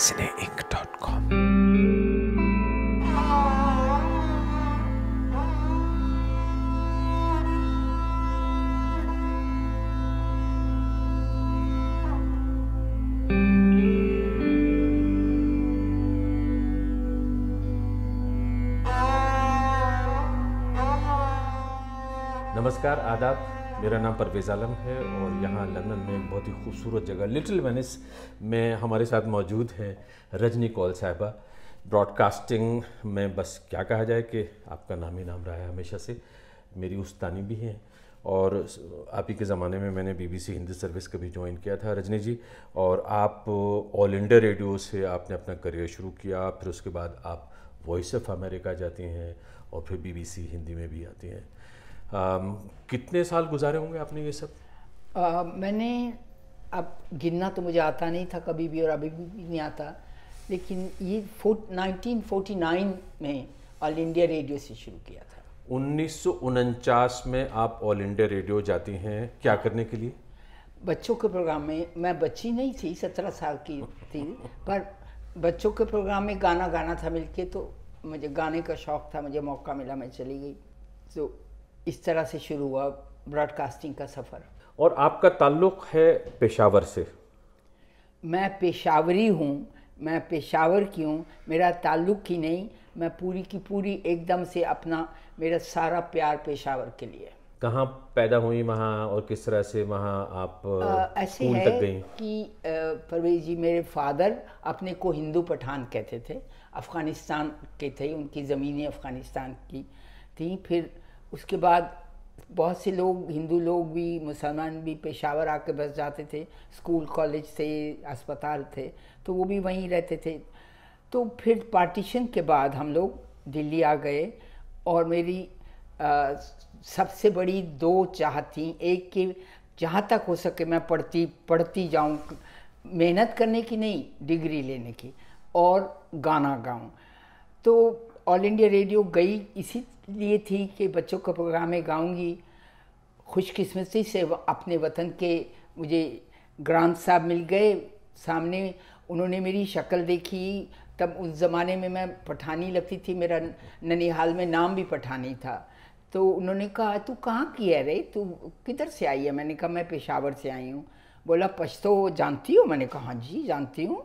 cineinc.com नमस्कार आदाब मेरा नाम परवेज़ आलम है और यहाँ लंदन में बहुत ही खूबसूरत जगह, लिटिल वेनिस में हमारे साथ मौजूद हैं रजनी कौल साहिबा। ब्रॉडकास्टिंग में बस क्या कहा जाए कि आपका नाम ही नाम रहा है हमेशा से, मेरी उस्तानी भी हैं। और आप ही के ज़माने में मैंने बीबीसी हिंदी सर्विस का भी ज्वाइन किया था रजनी जी, और आप ऑल इंडिया रेडियो से आपने अपना करियर शुरू किया, फिर उसके बाद आप वॉइस ऑफ़ अमेरिका जाती हैं और फिर बीबीसी हिंदी में भी आती हैं। कितने साल गुजारे होंगे आपने ये सब? आ, मैंने अब गिनना तो मुझे आता नहीं था कभी भी और अभी भी नहीं आता लेकिन ये नाइनटीन फोर्टी में ऑल इंडिया रेडियो से शुरू किया था। उन्नीस सौ उनचास में आप ऑल इंडिया रेडियो जाती हैं क्या करने के लिए? बच्चों के प्रोग्राम में मैं बच्ची नहीं थी सत्रह साल की थी पर बच्चों के प्रोग्राम में गाना गाना था मिलके तो मुझे गाने का शौक़ था मुझे मौका मिला मैं चली गई। तो इस तरह से शुरू हुआ ब्रॉडकास्टिंग का सफ़र। और आपका ताल्लुक़ है पेशावर से? मैं पेशावरी हूँ मैं पेशावर की हूँ मेरा ताल्लुक़ ही नहीं मैं पूरी की पूरी एकदम से अपना मेरा सारा प्यार पेशावर के लिए। कहाँ पैदा हुई वहाँ और किस तरह से वहाँ आप आ, ऐसे है तक गई? कि परवेज जी मेरे फादर अपने को हिंदू पठान कहते थे अफ़गानिस्तान के थे उनकी ज़मीनें अफ़गानिस्तान की थी फिर उसके बाद बहुत से लोग हिंदू लोग भी मुसलमान भी पेशावर आके बस जाते थे स्कूल कॉलेज थे अस्पताल थे तो वो भी वहीं रहते थे। तो फिर पार्टीशन के बाद हम लोग दिल्ली आ गए और मेरी आ, सबसे बड़ी दो चाह थी एक कि जहाँ तक हो सके मैं पढ़ती पढ़ती जाऊँ मेहनत करने की नहीं डिग्री लेने की और गाना गाऊँ। तो ऑल इंडिया रेडियो गई इसी लिए थी कि बच्चों का प्रोग्राम में गाऊँगी। खुशकिस्मती से अपने वतन के मुझे ग्रांत साहब मिल गए। सामने उन्होंने मेरी शक्ल देखी। तब उस ज़माने में मैं पठानी लगती थी। मेरा ननिहाल में नाम भी पठानी था। तो उन्होंने कहा, तू कहाँ की है रे? तू किधर से आई है? मैंने कहा, मैं पेशावर से आई हूँ। बोला पछतो जानती हो? मैंने कहा हाँ जी, जानती हूँ।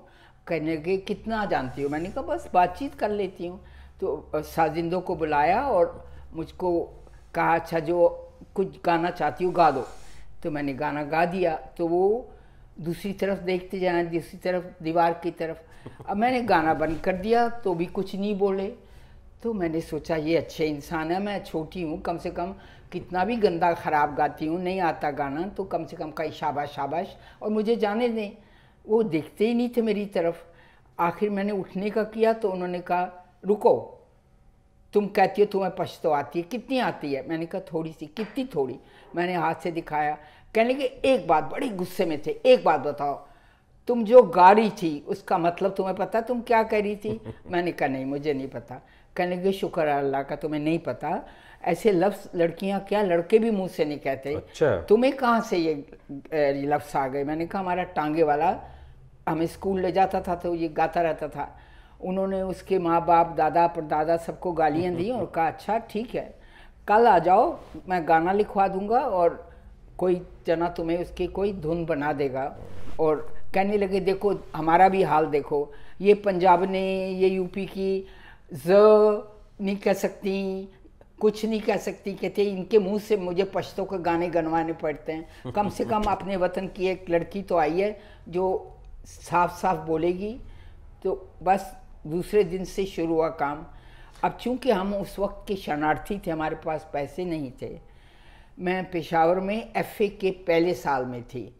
कहने लगे, कितना जानती हो? मैंने कहा, बस बातचीत कर लेती हूँ। तो साजिंदों को बुलाया और मुझको कहा अच्छा जो कुछ गाना चाहती हूँ, गा दो। तो मैंने गाना गा दिया। तो वो दूसरी तरफ़ देखते जाए दूसरी तरफ़, दीवार की तरफ़। अब मैंने गाना बंद कर दिया तो भी कुछ नहीं बोले। तो मैंने सोचा, ये अच्छे इंसान है, मैं छोटी हूँ, कम से कम कितना भी गंदा, ख़राब गाती हूँ, नहीं आता गाना तो कम से कम कहीं शाबाश शाबाश। और मुझे जाने दें। वो देखते ही नहीं थे मेरी तरफ़। आखिर मैंने उठने का किया तो उन्होंने कहा रुको तुम कहती हो तुम्हें पछतो आती है कितनी आती है? मैंने कहा थोड़ी सी कितनी थोड़ी? मैंने हाथ से दिखाया। कहने लगे एक बात बड़े गुस्से में थे एक बात बताओ। तुम जो गा रही थी उसका मतलब तुम्हें पता? तुम क्या कह रही थी? मैंने कहा नहीं मुझे नहीं पता। कहने लगे शुक्र है अल्लाह का तुम्हें नहीं पता। ऐसे लफ्ज़ लड़कियाँ क्या लड़के भी मुँह से नहीं कहते। अच्छा। तुम्हें कहाँ से ये लफ्ज़ आ गए? मैंने कहा हमारा टांगे वाला हमें स्कूल ले जाता था तो ये गाता रहता था। उन्होंने उसके माँ बाप दादा परदादा सबको गालियाँ दी और कहा अच्छा ठीक है कल आ जाओ मैं गाना लिखवा दूँगा और कोई जना तुम्हें उसकी कोई धुन बना देगा। और कहने लगे देखो हमारा भी हाल देखो ये पंजाब ने ये यूपी की ज नहीं कह सकती कुछ नहीं कह सकती कहते इनके मुँह से मुझे पश्तों के गाने गनवाने पड़ते हैं। कम से कम अपने वतन की एक लड़की तो आई है जो साफ़ साफ़ बोलेगी तो बस दूसरे दिन से शुरू हुआ काम। अब चूँकि हम उस वक्त के शरणार्थी थे, हमारे पास पैसे नहीं थे, मैं पेशावर में एफए के पहले साल में थी।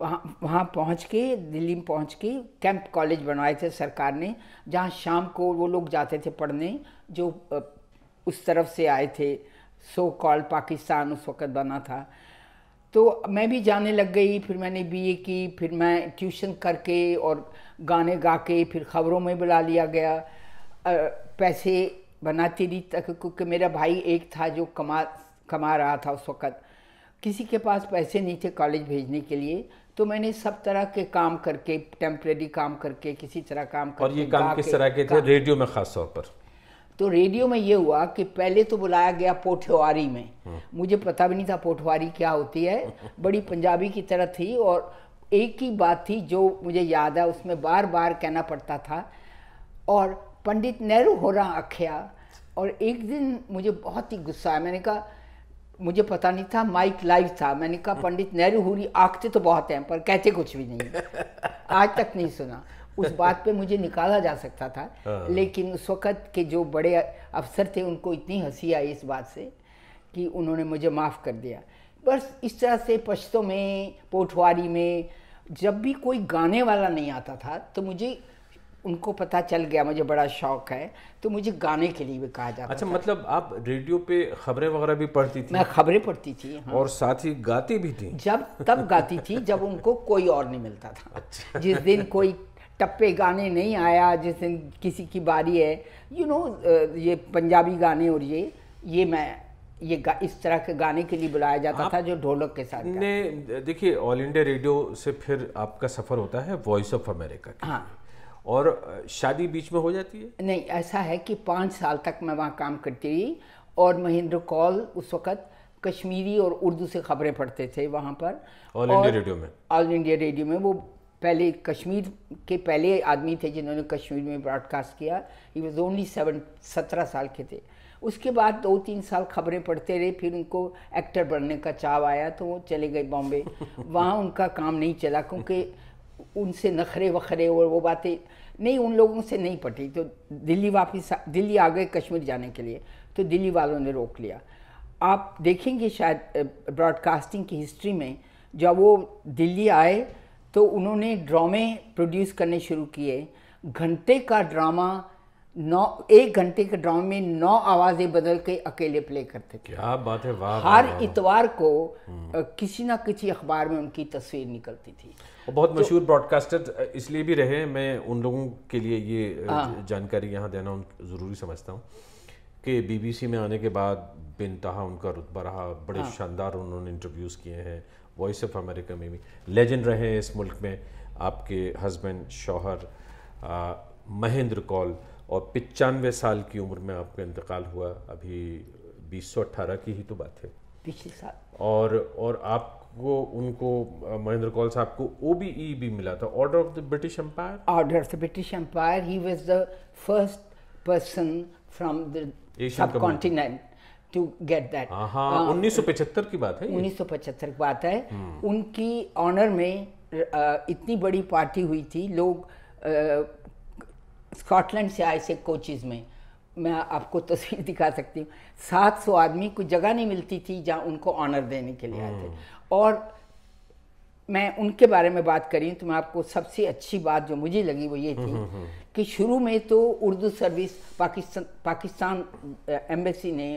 वहाँ वहाँ पहुँच के, दिल्ली में पहुँच के कैंप कॉलेज बनवाए थे सरकार ने, जहाँ शाम को वो लोग जाते थे पढ़ने, जो उस तरफ़ से आए थे। सो कॉल पाकिस्तान उस वक़्त बना था। तो मैं भी जाने लग गई, फिर मैंने बीए की, फिर मैं ट्यूशन करके और गाने गा के फिर ख़बरों में बुला लिया गया। पैसे बनाती रही तक क्योंकि मेरा भाई एक था जो कमा कमा रहा था उस वक़्त। किसी के पास पैसे नहीं थे कॉलेज भेजने के लिए तो मैंने सब तरह के काम करके टेम्प्रेरी काम करके किसी तरह काम करके और ये काम किस तरह के थे? रेडियो में खास तौर पर। तो रेडियो में ये हुआ कि पहले तो बुलाया गया पोठवारी में। हाँ। मुझे पता भी नहीं था पोठवारी क्या होती है। बड़ी पंजाबी की तरह थी और एक ही बात थी जो मुझे याद है उसमें बार बार कहना पड़ता था। और पंडित नेहरू हो रहा आख्या और एक दिन मुझे बहुत ही गुस्सा आया। मैंने कहा मुझे पता नहीं था माइक लाइव था। मैंने कहा पंडित नेहरू हुरी आखते तो बहुत हैं पर कहते कुछ भी नहीं आज तक नहीं सुना। उस बात पे मुझे निकाला जा सकता था हाँ। लेकिन उस वक़्त के जो बड़े अफसर थे उनको इतनी हँसी आई इस बात से कि उन्होंने मुझे माफ़ कर दिया। बस इस तरह से पश्तों में पोठवारी में जब भी कोई गाने वाला नहीं आता था तो मुझे उनको पता चल गया मुझे बड़ा शौक है तो मुझे गाने के लिए भी कहा जाता अच्छा था। मतलब आप रेडियो पे खबरें वगैरह भी पढ़ती थी मैं खबरें पढ़ती थी हाँ। और साथ ही गाती भी थी जब तब गाती थी जब उनको कोई और नहीं मिलता था अच्छा। जिस दिन कोई टप्पे गाने नहीं आया जिस दिन किसी की बारी है यू you नो know, ये पंजाबी गाने और ये ये मैं ये इस तरह के गाने के लिए बुलाया जाता था जो ढोलक के साथ ने देखिए ऑल इंडिया रेडियो से फिर आपका सफ़र होता है वॉइस ऑफ़ अमेरिका हाँ। और शादी बीच में हो जाती है? नहीं ऐसा है कि पाँच साल तक मैं वहाँ काम करती रही और महेंद्र कौल उस वक़्त कश्मीरी और उर्दू से खबरें पढ़ते थे वहाँ पर। ऑल इंडिया रेडियो में? ऑल इंडिया रेडियो में वो पहले कश्मीर के पहले आदमी थे जिन्होंने कश्मीर में ब्रॉडकास्ट किया। ही वॉज़ ओनली सेवन सत्रह साल के थे। उसके बाद दो तीन साल खबरें पढ़ते रहे फिर उनको एक्टर बनने का चाव आया तो वो चले गए बॉम्बे। वहाँ उनका काम नहीं चला क्योंकि उनसे नखरे वखरे और वो बातें नहीं उन लोगों से नहीं पटी। तो दिल्ली वापस दिल्ली आ गए कश्मीर जाने के लिए तो दिल्ली वालों ने रोक लिया। आप देखेंगे शायद ब्रॉडकास्टिंग की हिस्ट्री में जब वो दिल्ली आए तो उन्होंने ड्रामे प्रोड्यूस करने शुरू किए। घंटे का ड्रामा नौ एक घंटे के ड्रामे में नौ आवाज़ें बदल के अकेले प्ले करते थे क्या बात है वाह हर इतवार को हम्म। किसी ना किसी अखबार में उनकी तस्वीर निकलती थी और बहुत तो, मशहूर ब्रॉडकास्टर इसलिए भी रहे मैं उन लोगों के लिए ये हाँ। जानकारी यहाँ देना ज़रूरी समझता हूँ कि बीबीसी में आने के बाद बेनतहा उनका रुतबा रहा बड़े हाँ। शानदार उन्होंने इंटरव्यूज़ किए हैं वॉइस ऑफ़ अमेरिका में भी लेजेंड रहे हैं इस मुल्क में आपके हस्बैंड शौहर महेंद्र कौल और पचानवे साल की उम्र में आपका इंतकाल हुआ अभी बीस की ही तो बात है। पिछले साल। और और आपको उनको महेंद्र कौल साहब को ओ बी ई भी मिला था Order of the British Empire Order of the British Empire he was the first person from the subcontinent to get that उन्नीस सौ पचहत्तर की बात है उन्नीस सौ पचहत्तर की बात है। हम्म। उनकी ऑनर में इतनी बड़ी पार्टी हुई थी लोग स्कॉटलैंड से आए थे कोचिज में। मैं आपको तस्वीर दिखा सकती हूँ। सात सौ आदमी को जगह नहीं मिलती थी जहाँ उनको ऑनर देने के लिए थे हम्म। और मैं उनके बारे में बात करी तो मैं आपको सबसे अच्छी बात जो मुझे लगी वो ये थी हम्म, हम्म, कि शुरू में तो उर्दू सर्विस पाकिस्तान पाकिस्तान एम्बेसी ने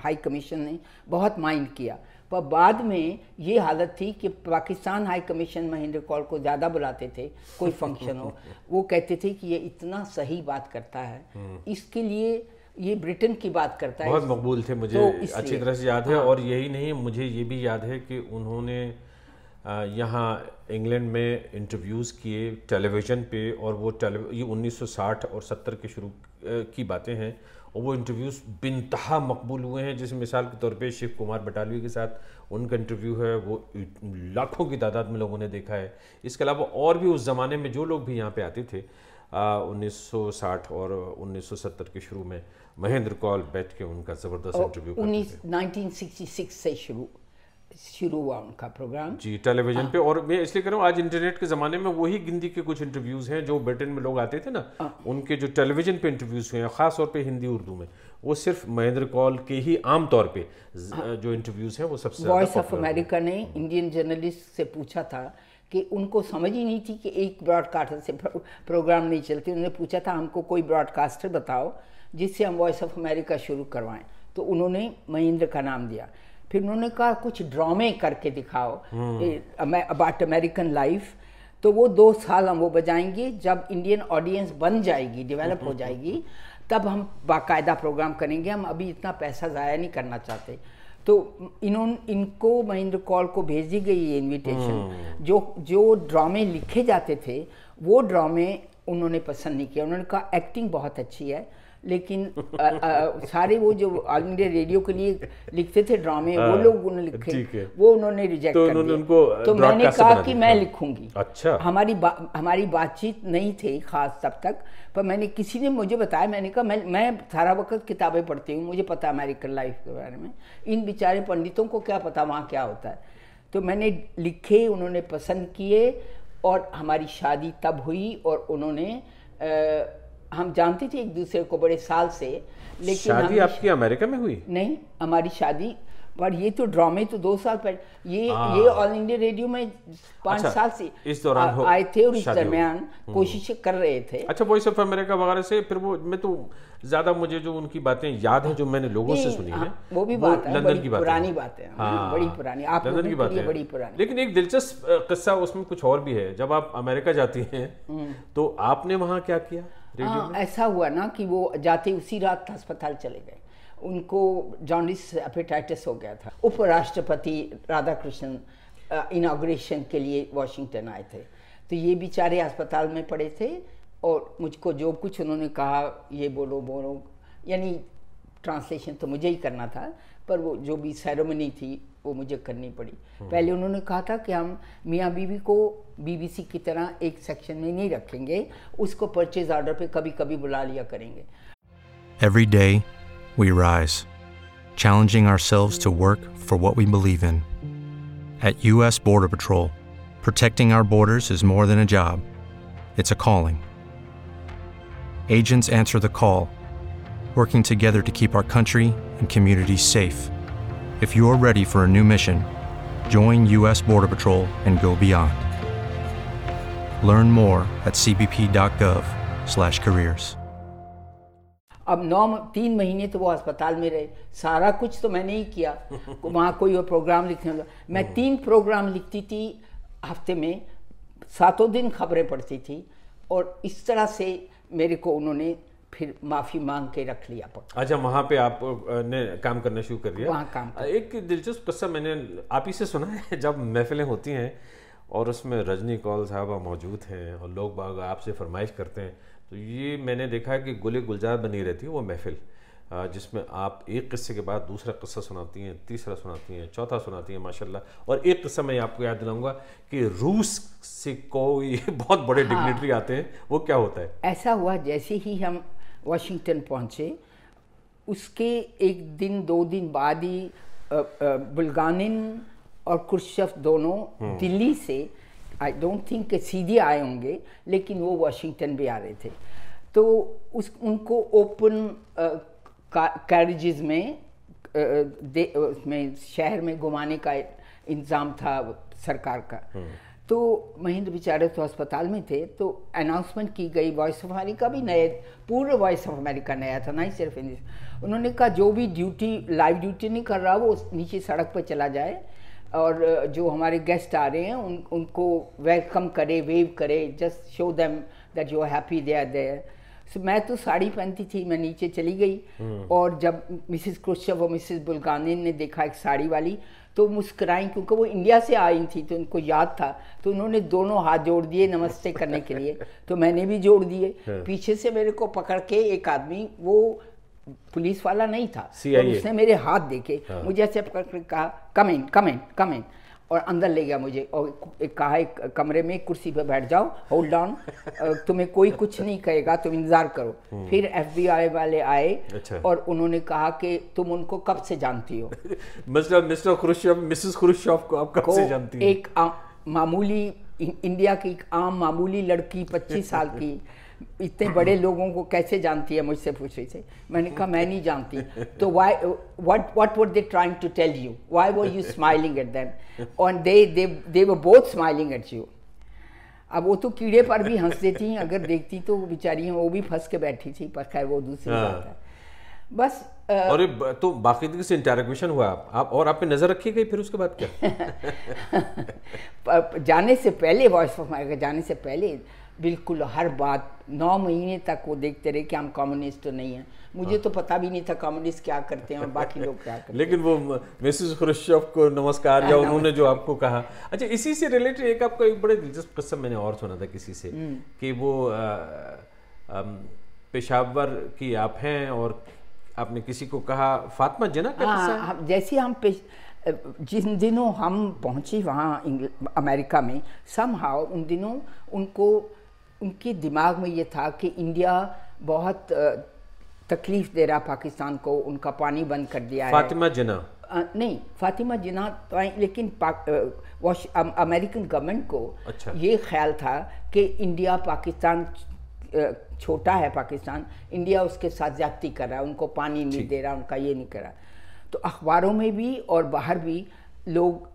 हाई कमीशन ने बहुत माइंड किया। पर बाद में ये हालत थी कि पाकिस्तान हाई कमीशन महेंद्र कौल को ज़्यादा बुलाते थे कोई फ़ंक्शन हो वो कहते थे कि ये इतना सही बात करता है हम्म। इसके लिए ये ब्रिटेन की बात करता है बहुत मकबूल थे मुझे तो अच्छी तरह से याद है हाँ। और यही नहीं मुझे ये भी याद है कि उन्होंने यहाँ इंग्लैंड में इंटरव्यूज़ किए टेलीविज़न पे और वो टेली ये 1960 और 70 के शुरू की बातें हैं और वो इंटरव्यूज़ बिनतहा मकबूल हुए हैं जैसे मिसाल के तौर पे शिव कुमार बटालवी के साथ उनका इंटरव्यू है वो लाखों की तादाद में लोगों ने देखा है। इसके अलावा और भी उस ज़माने में जो लोग भी यहाँ पे आते थे उन्नीस सौ साठ और उन्नीस सौ सत्तर के शुरू में महेंद्र कौल बैठ के उनका ज़बरदस्त इंटरव्यू उन्नीस नाइनटीन से शुरू। शुरू हुआ उनका प्रोग्राम। जी टेलीविज़न हाँ। पे और मैं इसलिए कह रहा हूँ आज इंटरनेट के ज़माने में वही गिनती के कुछ इंटरव्यूज़ हैं जो ब्रिटेन में लोग आते थे ना। हाँ। उनके जो टेलीविज़न पे इंटरव्यूज़ हुए हैं ख़ास तौर पे हिंदी उर्दू में वो सिर्फ़ महेंद्र कौल के ही आम तौर पे हाँ। जो इंटरव्यूज़ हैं वो सबसे वॉइस ऑफ़ अमेरिका ने इंडियन जर्नलिस्ट से पूछा था कि उनको समझ ही नहीं थी कि एक ब्रॉडकास्टर से प्रोग्राम नहीं चलते। उन्होंने पूछा था हमको कोई ब्रॉडकास्टर बताओ जिससे हम वॉइस ऑफ़ अमेरिका शुरू करवाएँ? तो उन्होंने महेंद्र का नाम दिया। फिर उन्होंने कहा कुछ ड्रामे करके दिखाओ। अबाउट अमेरिकन लाइफ तो वो दो साल हम वो बजाएँगे जब इंडियन ऑडियंस बन जाएगी डेवलप हो जाएगी तब हम बाकायदा प्रोग्राम करेंगे। हम अभी इतना पैसा ज़ाया नहीं करना चाहते। तो इन्होंने इनको महेंद्र कौल को भेजी गई ये इनविटेशन हम्म। जो जो ड्रामे लिखे जाते थे वो ड्रामे उन्होंने पसंद नहीं किया। उन्होंने कहा एक्टिंग बहुत अच्छी है। लेकिन आ, आ, सारे वो जो ऑल इंडिया रेडियो के लिए लिखते थे ड्रामे वो हाँ, लोग उन्होंने लिखे वो उन्होंने रिजेक्ट तो कर दिया। तो मैंने कहा कि मैं लिखूँगी। अच्छा। हमारी बा, हमारी बातचीत नहीं थी खास तब तक पर मैंने किसी ने मुझे बताया मैंने कहा मैं मैं सारा वक्त किताबें पढ़ती हूँ मुझे पता अमेरिकन लाइफ के बारे में। इन बेचारे पंडितों को क्या पता वहाँ क्या होता है। तो मैंने लिखे उन्होंने पसंद किए और हमारी शादी तब हुई और उन्होंने हम जानते थे एक दूसरे को बड़े साल से लेकिन शादी आपकी अमेरिका में हुई? नहीं हमारी शादी पर ये तो ड्रामे तो दो साल पहले ये हाँ। ये ऑल इंडिया रेडियो में पाँच अच्छा, साल से इस दौरान आए थे और इस दरमियान हम्म। कोशिशें कर रहे थे। अच्छा वॉइस ऑफ़ अमेरिका वगैरह से फिर वो मैं तो ज़्यादा मुझे जो उनकी बातें याद है जो मैंने लोगों से सुनी है हाँ, वो भी बात है लंदन की पुरानी बात है हाँ, बड़ी पुरानी आप लंदन की बात है। बड़ी पुरानी। लेकिन एक दिलचस्प किस्सा उसमें कुछ और भी है। जब आप अमेरिका जाती हैं हम्म। तो आपने वहाँ क्या किया? ऐसा हुआ ना कि वो जाते उसी रात अस्पताल चले गए। उनको जॉन्डिस एपेटाइटिस हो गया था। उपराष्ट्रपति राधा कृष्णन इनाग्रेशन के लिए वॉशिंगटन आए थे। तो ये बेचारे अस्पताल में पड़े थे और मुझको जो कुछ उन्होंने कहा ये बोलो बोलो यानी ट्रांसलेशन तो मुझे ही करना था पर वो जो भी सेरेमनी थी वो मुझे करनी पड़ी हम्म। पहले उन्होंने कहा था कि हम मियाँ बीवी को बीबीसी की तरह एक सेक्शन में नहीं रखेंगे उसको परचेज ऑर्डर पे कभी कभी बुला लिया करेंगे Every day we rise, challenging ourselves to work for what we believe in. At U.S. Border Patrol, protecting our borders is more than a job, it's a calling. Agents answer the call, working together to keep our country and communities safe. If you're ready for a new mission, join U.S. Border Patrol and go beyond. Learn more at cbp.gov/careers. अब नौ तीन महीने तो वो अस्पताल में रहे सारा कुछ तो मैंने ही किया वहाँ कोई और प्रोग्राम लिखने लगा मैं तीन प्रोग्राम लिखती थी हफ़्ते में सातों दिन खबरें पढ़ती थी और इस तरह से मेरे को उन्होंने फिर माफ़ी मांग के रख लिया अच्छा वहाँ पे आप ने काम करना शुरू कर दिया? वहाँ काम कर एक दिलचस्प किस्सा मैंने आप ही से सुना है जब महफिलें होती हैं और उसमें रजनी कौल साहबा मौजूद हैं और लोग बाग आपसे फरमाइश करते हैं तो ये मैंने देखा है कि गुले गुलजार बनी रहती है वो महफिल जिसमें आप एक किस्से के बाद दूसरा किस्सा सुनाती हैं तीसरा सुनाती हैं चौथा सुनाती हैं माशाल्लाह। और एक किस्सा मैं आपको याद दिलाऊँगा कि रूस से कोई बहुत बड़े हाँ, डिग्नेटरी आते हैं वो क्या होता है? ऐसा हुआ जैसे ही हम वाशिंगटन पहुँचे उसके एक दिन दो दिन बाद ही बुलगानिन और कुर्शफ दोनों हम्म। दिल्ली से आई डोंट थिंक सीधे आए होंगे लेकिन वो वाशिंगटन भी आ रहे थे तो उस उनको ओपन कैरेजेस में उसमें शहर में घुमाने का इंतज़ाम था सरकार का हम्म। तो महेंद्र बेचारे तो अस्पताल में थे तो अनाउंसमेंट की गई वॉइस ऑफ़ अमेरिका भी नए पूरे वॉइस ऑफ़ अमेरिका नया था ना ही सिर्फ़ उन्होंने कहा जो भी ड्यूटी लाइव ड्यूटी नहीं कर रहा वो नीचे सड़क पर चला जाए और जो हमारे गेस्ट आ रहे हैं उन उनको वेलकम करे वेव करे just show them that you are happy they are there So, मैं तो साड़ी पहनती थी मैं नीचे चली गई और जब मिसेस क्रुश्चव और मिसेस बुलगानिन ने देखा एक साड़ी वाली तो मुस्कुराई क्योंकि वो इंडिया से आई थी तो उनको याद था। तो उन्होंने दोनों हाथ जोड़ दिए नमस्ते करने के लिए। तो मैंने भी जोड़ दिए। पीछे से मेरे को पकड़ के एक आदमी वो पुलिस वाला नहीं था तो उसने मेरे हाथ देखे। मुझे ऐसे पकड़ के कहा कमेंट कमेंट कम इन कम इन और अंदर ले गया मुझे और एक कहा एक कमरे में कुर्सी पे बैठ जाओ होल्ड डाउन तुम्हें कोई कुछ नहीं कहेगा तुम इंतज़ार करो। फिर एफबीआई वाले आए अच्छा। और उन्होंने कहा कि तुम उनको कब से जानती हो? Mister mister Khrushchev Mrs Khrushchev को आप कब से जानती हैं? एक आ, मामूली इंडिया की एक आम मामूली लड़की 25 साल की इतने बड़े लोगों को कैसे जानती है मुझसे पूछ रही थी? मैंने कहा मैं नहीं जानती। तो why what what were they trying to tell you why were you smiling at them और they they were both smiling at you अब वो तो कीड़े पर भी हंस देती हैं अगर देखती तो बेचारी वो भी फंस के बैठी थी पर खैर वो दूसरी हाँ। बात है। बस अ, और ये तो बाकायदगी से इंटरोगेशन हुआ। आप, आप और आप पे नज़र रखी गई फिर उसके बाद क्या? जाने से पहले वॉइस ऑफ़ जाने से पहले बिल्कुल हर बात नौ महीने तक वो देखते रहे कि हम कम्युनिस्ट तो नहीं हैं। मुझे हाँ। तो पता भी नहीं था कम्युनिस्ट क्या करते हैं और बाकी लोग क्या करते लेकिन वो मिसेस खुरुश्चव को नमस्कार या उन्होंने जो आपको कहा। अच्छा इसी से रिलेटेड एक आपका एक बड़े दिलचस्प किस्सा मैंने और सुना था किसी से कि वो पेशावर की आप हैं और आपने किसी को कहा फातिमा जना का हाँ जैसे हम पेश जिन दिनों हम पहुँचे वहाँ अमेरिका में सम उन दिनों उनको उनके दिमाग में ये था कि इंडिया बहुत तकलीफ़ दे रहा पाकिस्तान को उनका पानी बंद कर दिया है। फातिमा जना अ, नहीं फातिमा जिना तो आई लेकिन अमेरिकन गवर्नमेंट को अच्छा। ये ख्याल था कि इंडिया पाकिस्तान छोटा है पाकिस्तान इंडिया उसके साथ ज्यादती कर रहा है उनको पानी नहीं दे रहा उनका ये नहीं कर रहा। तो अखबारों में भी और बाहर भी लोग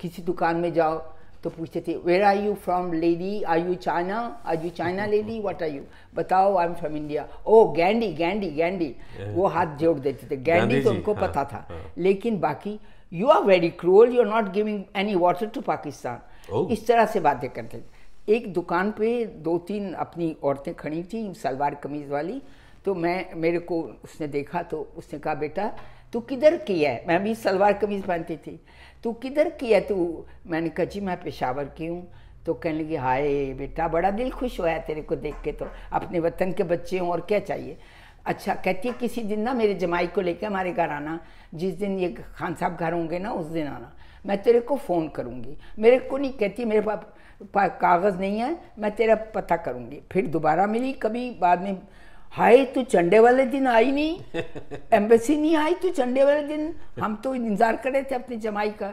किसी दुकान में जाओ तो पूछते थे where are you from lady are you China are you China lady what are you बताओ I am from India oh Gandhi Gandhi Gandhi वो हाथ जोड़ देते थे। गैंडी तो उनको हाँ, पता था। हाँ। लेकिन बाकी you are very cruel you are not giving any water to Pakistan इस तरह से बातें करते थे। एक दुकान पे दो तीन अपनी औरतें खड़ी थी सलवार कमीज वाली। तो मैं मेरे को उसने देखा तो उसने कहा बेटा तू किधर की है? मैं भी सलवार कमीज पहनती थी। तू किधर की है? तू, मैंने कहा, जी, मैं पेशावर की हूँ। तो कहने लगी, हाय बेटा, बड़ा दिल खुश हुआ है तेरे को देख के तो। अपने वतन के बच्चे हों और क्या चाहिए? अच्छा कहती है, किसी दिन ना मेरे जमाई को लेकर हमारे घर आना। जिस दिन ये खान साहब घर होंगे ना, उस दिन आना। मैं तेरे को फ़ोन करूँगी। मेरे को नहीं कहती, मेरे पास कागज़ नहीं है। मैं तेरा पता करूँगी। फिर दोबारा मिली, कभी बाद में हाय तू चंडे वाले दिन आई नहीं? एम्बेसी नहीं आई तू चंडे वाले दिन? हम तो इंतज़ार कर रहे थे अपनी जमाई का।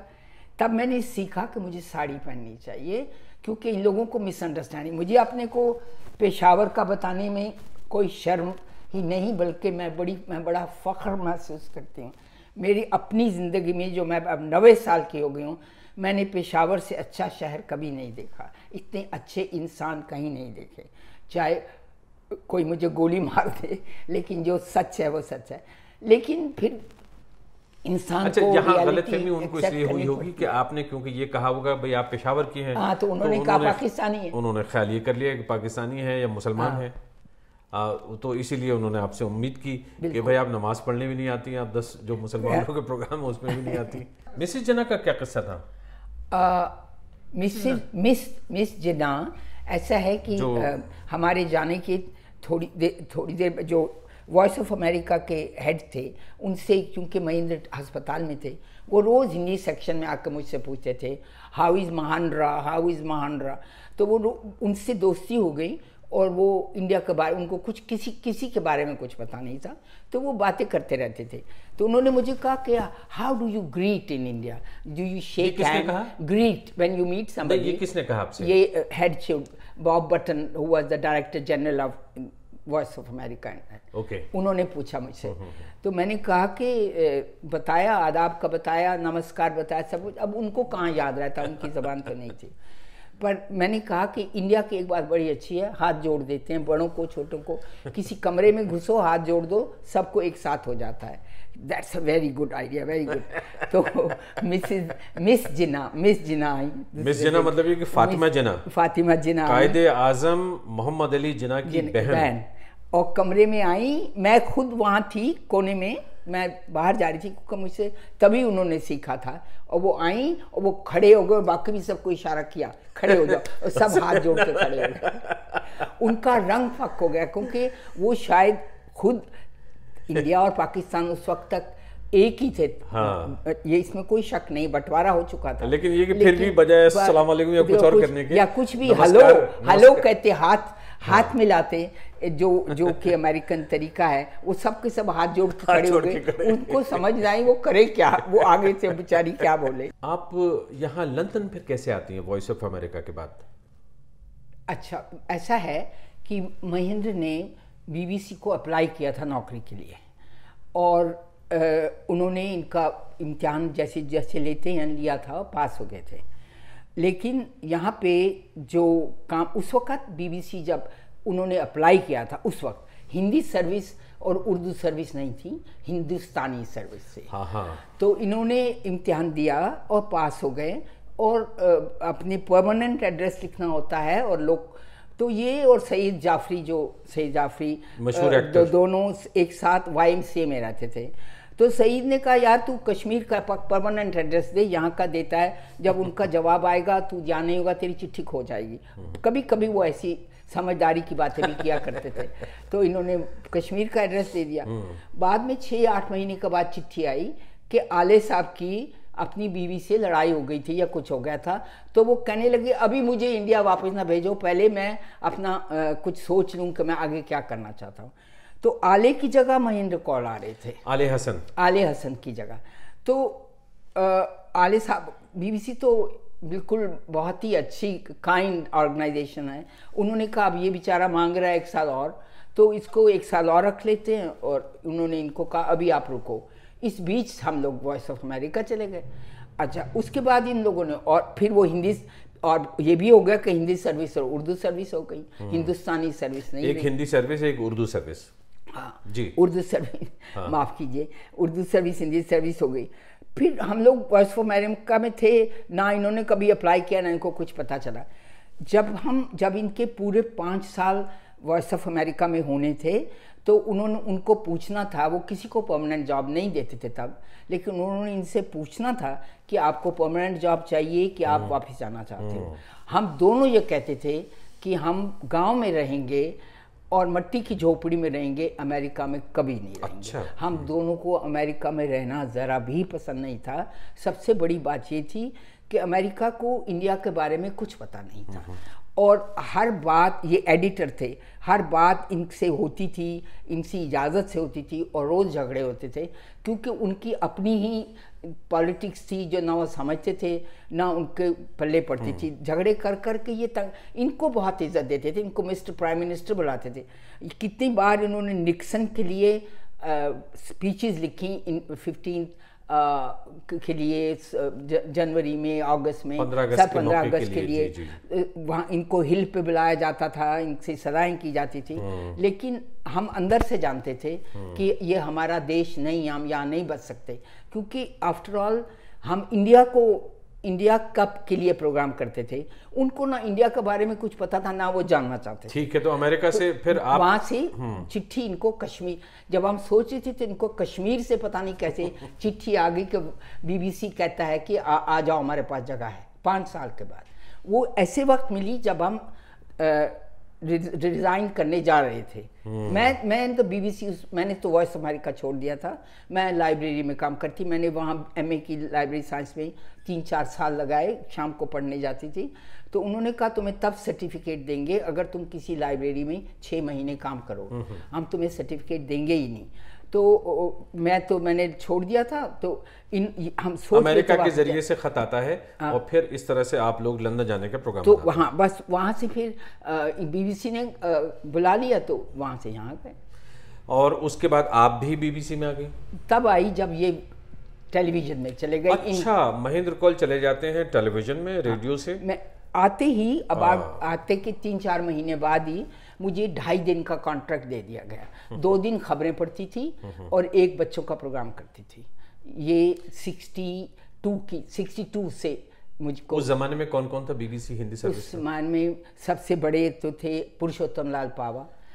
तब मैंने सीखा कि मुझे साड़ी पहननी चाहिए क्योंकि इन लोगों को मिसअंडरस्टैंडिंग मुझे अपने को पेशावर का बताने में कोई शर्म ही नहीं बल्कि मैं बड़ी मैं बड़ा फ़ख्र महसूस करती हूँ। मेरी अपनी ज़िंदगी में जो मैं अब नबे साल की हो गई हूँ मैंने पेशावर से अच्छा शहर कभी नहीं देखा। इतने अच्छे इंसान कहीं नहीं देखे। चाहे कोई मुझे गोली मार दे लेकिन जो सच है वो सच है। लेकिन फिर इंसान अच्छा को यहाँ गलतफहमी उनको इसलिए हुई होगी कि आपने क्योंकि ये कहा होगा भाई आप पेशावर की हैं हाँ, तो उन्होंने कहा पाकिस्तानी है। उन्होंने ख्याल ये कर लिया कि पाकिस्तानी है या मुसलमान हाँ। है। आ, तो इसीलिए उन्होंने आपसे उम्मीद की कि भाई आप नमाज़ पढ़ने भी नहीं आती आप दस जो मुसलमानों के प्रोग्राम है उसमें भी नहीं आती। मिसिस जना का क्या किस्सा था? मिसिस मिस मिस जिना ऐसा है कि हमारे जाने की थोड़ी देर थोड़ी देर जो वॉइस ऑफ़ अमेरिका के हेड थे उनसे क्योंकि महेंद्र अस्पताल में थे वो रोज़ हिंदी सेक्शन में आकर मुझसे पूछते थे how is Mahendra how is Mahendra तो वो उनसे दोस्ती हो गई और वो इंडिया के बारे उनको कुछ किसी किसी के बारे में कुछ पता नहीं था तो वो बातें करते रहते थे। तो उन्होंने मुझे कहा कि how do you greet in India do you shake hand greet when you meet नहीं, ये किसने कहा आपसे? ये head Shiv Bob Button who was the director general of Voice of America okay उन्होंने पूछा मुझसे। तो मैंने कहा कि बताया आदाब का बताया नमस्कार बताया सब कुछ। अब उनको कहाँ याद रहता? उनकी ज़बान तो नहीं थी। पर मैंने कहा कि इंडिया की एक बात बड़ी अच्छी है हाथ जोड़ देते हैं बड़ों को छोटों को। किसी कमरे में घुसो हाथ जोड़ दो सबको एक साथ हो जाता है। That's a very good idea very good तो Mrs Miss Jinnah Miss Jinnah I miss Jinnah मतलब ये कि फातिमा जिना फातिमा जिना। कायदे आज़म मोहम्मद अली जिना की जिन- बहन। बहन। और कमरे में आई। मैं खुद वहाँ थी कोने में। मैं बाहर जा रही थी क्योंकि मुझसे तभी उन्होंने सीखा था। और वो आई और वो खड़े हो गए और बाकी भी सबको इशारा किया। खड़े हो जाओ और सब हाथ जोड़ के खड़े हो गए। उनका रंग फक हो गया क्योंकि वो शायद खुद इंडिया और पाकिस्तान उस वक्त तक एक ही थे। हाँ। ये इसमें कोई शक नहीं बंटवारा हो चुका था। लेकिन ये कि फिर भी बजाय वालेकुम या कुछ और करने के या कुछ भी हेलो हेलो कहते हाथ हाथ मिलाते जो जो कि अमेरिकन तरीका है वो सब के सब हाथ जोड़ के खड़े हो गए। उनको समझ आई वो करे क्या वो आगे से बेचारी क्या बोले। आप यहाँ लंदन फिर कैसे आती हैं वॉइस ऑफ़ अमेरिका के बाद? अच्छा ऐसा है कि महेंद्र ने बीबीसी को अप्लाई किया था नौकरी के लिए। और उन्होंने इनका इम्तिहान जैसे जैसे लेते हैं लिया था पास हो गए थे। लेकिन यहाँ पे जो काम उस वक्त बीबीसी जब उन्होंने अप्लाई किया था उस वक्त हिंदी सर्विस और उर्दू सर्विस नहीं थी हिंदुस्तानी सर्विस से। हाँ हाँ। तो इन्होंने इम्तिहान दिया और पास हो गए। और अपने परमानेंट एड्रेस लिखना होता है और लोग तो ये और सईद जाफरी जो सईद जाफरी मशहूर। दो, दोनों एक साथ वाई में रहते थे। तो सईद ने कहा यार तू कश्मीर का परमानेंट एड्रेस दे यहाँ का देता है। जब उनका जवाब आएगा तू जाने होगा तेरी चिट्ठी खो जाएगी। कभी कभी वो ऐसी समझदारी की बातें भी किया करते थे। तो इन्होंने कश्मीर का एड्रेस दे दिया। बाद में छः आठ महीने के बाद चिट्ठी आई कि आले साहब की अपनी बीवी से लड़ाई हो गई थी या कुछ हो गया था तो वो कहने लगे अभी मुझे इंडिया वापस ना भेजो पहले मैं अपना अ, कुछ सोच लूँ कि मैं आगे क्या करना चाहता हूँ। तो आले की जगह महेंद्र कौल आ रहे थे। आले हसन। आले हसन की जगह। तो अ, आले साहब बीबीसी तो बिल्कुल बहुत ही अच्छी काइंड ऑर्गेनाइजेशन है। उन्होंने कहा अब ये बेचारा मांग रहा है एक साल और तो इसको एक साल और रख लेते हैं। और उन्होंने इनको कहा अभी आप रुको। इस बीच हम लोग वॉइस ऑफ़ अमेरिका चले गए। अच्छा उसके बाद इन लोगों ने और फिर वो हिंदी और ये भी हो गया कि हिंदी सर्विस और उर्दू सर्विस हो गई। हिंदुस्तानी सर्विस नहीं एक हिंदी सर्विस एक उर्दू सर्विस। हाँ जी। उर्दू सर्विस। हाँ। माफ़ कीजिए उर्दू सर्विस हिंदी सर्विस हो गई। फिर हम लोग वॉइस ऑफ़ अमेरिका में थे ना इन्होंने कभी अप्लाई किया ना इनको कुछ पता चला। जब हम जब इनके पूरे पाँच साल वॉइस ऑफ़ अमेरिका में होने थे तो उन्होंने उनको पूछना था वो किसी को परमानेंट जॉब नहीं देते थे तब लेकिन उन्होंने इनसे पूछना था कि आपको परमानेंट जॉब चाहिए कि आप वापस जाना चाहते हो। हम दोनों ये कहते थे कि हम गाँव में रहेंगे और मट्टी की झोपड़ी में रहेंगे अमेरिका में कभी नहीं रहेंगे। अच्छा। हम दोनों को अमेरिका में रहना ज़रा भी पसंद नहीं था। सबसे बड़ी बात ये थी कि अमेरिका को इंडिया के बारे में कुछ पता नहीं था। और हर बात ये एडिटर थे हर बात इनसे होती थी इनसे इजाज़त से होती थी और रोज़ झगड़े होते थे क्योंकि उनकी अपनी ही पॉलिटिक्स थी जो ना वो समझते थे ना उनके पल्ले पड़ती थी। झगड़े कर कर के ये तंग इनको बहुत इज़्ज़त देते थे इनको मिस्टर प्राइम मिनिस्टर बुलाते थे। कितनी बार इन्होंने निक्सन के लिए स्पीचेस लिखी इन फिफ्टीन के लिए जनवरी में अगस्त में 15 अगस्त सब के 15 मौके के अगस्त के लिए। वहाँ इनको हिल पे बुलाया जाता था इनसे सदाएँ की जाती थी। लेकिन हम अंदर से जानते थे कि ये हमारा देश नहीं हम यहाँ नहीं बच सकते। क्योंकि आफ्टर ऑल हम इंडिया को इंडिया कप के लिए प्रोग्राम करते थे। उनको ना इंडिया के बारे में कुछ पता था ना वो जानना चाहते थे। ठीक है तो अमेरिका तो से फिर आप वहाँ से चिट्ठी इनको कश्मीर जब हम सोच रहे थे तो इनको कश्मीर से पता नहीं कैसे चिट्ठी आ गई कि बीबीसी कहता है कि आ, आ जाओ हमारे पास जगह है। पाँच साल के बाद। वो ऐसे वक्त मिली जब हम रिजाइन करने जा रहे थे। मैं मैं तो बीबीसी मैंने तो वॉइस अमेरिका छोड़ दिया था। मैं लाइब्रेरी में काम करती मैंने वहाँ एमए की लाइब्रेरी साइंस में तीन चार साल लगाए शाम को पढ़ने जाती थी। तो उन्होंने कहा तुम्हें तब सर्टिफिकेट देंगे अगर तुम किसी लाइब्रेरी में छः महीने काम करो। हम तुम्हें सर्टिफिकेट देंगे ही नहीं। तो मैं तो मैंने छोड़ दिया था तो इन हम सोच अमेरिका के ज़रिए से खत आता है और फिर इस तरह से आप लोग लंदन जाने का प्रोग्राम तो वहाँ बस वहाँ से फिर बीबीसी ने बुला लिया तो वहाँ से यहाँ गए। और उसके बाद आप भी बीबीसी में आ गई तब आई जब ये टेलीविज़न में चले गए अच्छा महेंद्र कौल चले जाते हैं टेलीविज़न में रेडियो से? मैं आते ही अब आ, आते के तीन चार महीने बाद ही मुझे ढाई दिन का कॉन्ट्रैक्ट दे दिया गया। दो दिन खबरें पढ़ती थी और एक बच्चों का प्रोग्राम करती थी। ये सिक्सटी टू की सिक्सटी टू से मुझको उस जमाने में कौन कौन था बीबीसी हिंदी सर्विस उस जमाने में सबसे बड़े तो थे Purushottam Lal Pava.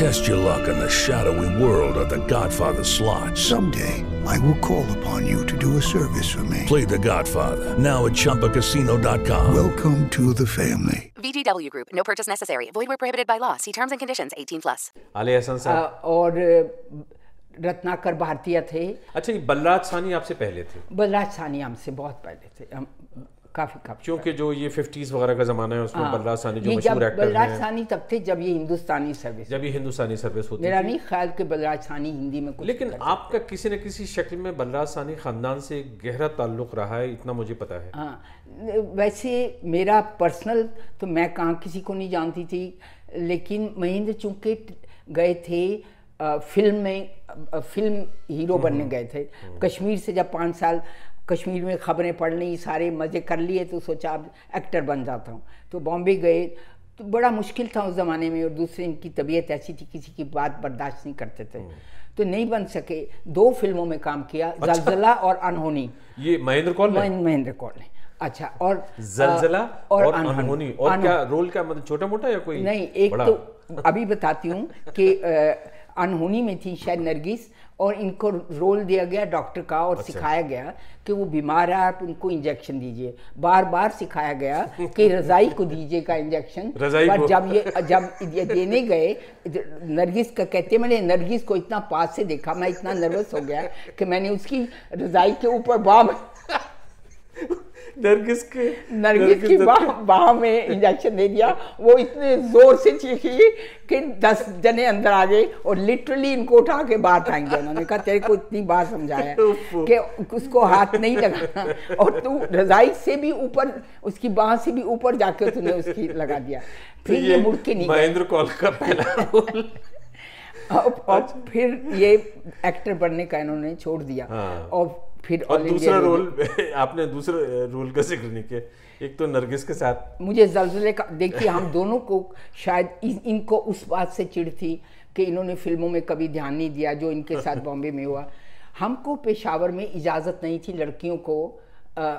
Test your luck in the shadowy world of The Godfather slot. Someday, I will call upon you to do a service for me. Play The Godfather now at ChumbaCasino.com. Welcome to the family. VGW Group. No purchase necessary. Void where prohibited by law. See terms and conditions. 18 plus. आले हसन अ, साहब और अ, रत्नाकर भारतीय थे अच्छा ये बलराज सानी आपसे पहले थे बलराज सानी हमसे बहुत पहले थे हम काफ़ी काफ़ी क्योंकि जो ये फिफ्टीज वगैरह का जमाना है उसमें हाँ, बलराज सानी जो मशहूर एक्टर बलराज हैं। सानी तब थे जब ये हिंदुस्तानी सर्विस जब ये हिंदुस्तानी सर्विस होती मेरा नहीं ख्याल कि बलराज सानी हिंदी में कुछ लेकिन आपका किसी न किसी शक्ल में बलराज सानी खानदान से गहरा ताल्लुक रहा है इतना मुझे पता है। हाँ वैसे मेरा पर्सनल तो मैं कहाँ किसी को नहीं जानती थी लेकिन महेंद्र चूँकि गए थे फ़िल्म में फ़िल्म हीरो बनने गए थे। कश्मीर से जब पाँच साल कश्मीर में खबरें पढ़ ली सारे मज़े कर लिए तो सोचा अब एक्टर बन जाता हूँ। तो बॉम्बे गए तो बड़ा मुश्किल था उस ज़माने में और दूसरे इनकी तबीयत ऐसी थी किसी की बात बर्दाश्त नहीं करते थे। तो नहीं बन सके दो फ़िल्मों में काम किया अच्छा। जलजला और अनहोनी। ये महेंद्र कौल महेंद्र कौर ने। अच्छा और जलजला अ, और, अनहोनी। अनहोनी और अनहो- क्या रोल क्या मतलब छोटा मोटा या कोई नहीं एक? तो अभी बताती हूँ कि अनहोनी में थी शायद नरगिस और इनको रोल दिया गया डॉक्टर का और अच्छा। सिखाया गया कि वो बीमार है आप उनको इंजेक्शन दीजिए। बार बार सिखाया गया कि रजाई को दीजिएगा इंजेक्शन। रज़ाई पर जब ये जब ये देने गए नरगिस का कहते मैंने नरगिस को इतना पास से देखा मैं इतना नर्वस हो गया कि मैंने उसकी रजाई के ऊपर बाम नरगिस के नरगिस की बाह बाह में इंजेक्शन दे दिया। वो इतने ज़ोर से चीखी कि दस जने अंदर आ गए और लिटरली इनको उठा के बाहर फेंक उन्होंने। कहा तेरे को इतनी बार समझाया कि उसको हाथ नहीं लगाना। और तू रजाई से भी ऊपर उसकी बाह से भी ऊपर जाके तूने उसकी लगा दिया। फिर ये मुड़ के नहीं महेंद्र कौल का पहला रोल। और, और फिर ये एक्टर बनने का इन्होंने छोड़ दिया। हाँ। और फिर और दूसरा रोल आपने दूसरे रोल का ज़िक्र नहीं किया। एक तो नरगिस के साथ। मुझे जलजले का देखिए हम दोनों को शायद इन, इनको उस बात से चिढ़ थी कि इन्होंने फ़िल्मों में कभी ध्यान नहीं दिया जो इनके साथ बॉम्बे में हुआ। हमको पेशावर में इजाज़त नहीं थी लड़कियों को अ,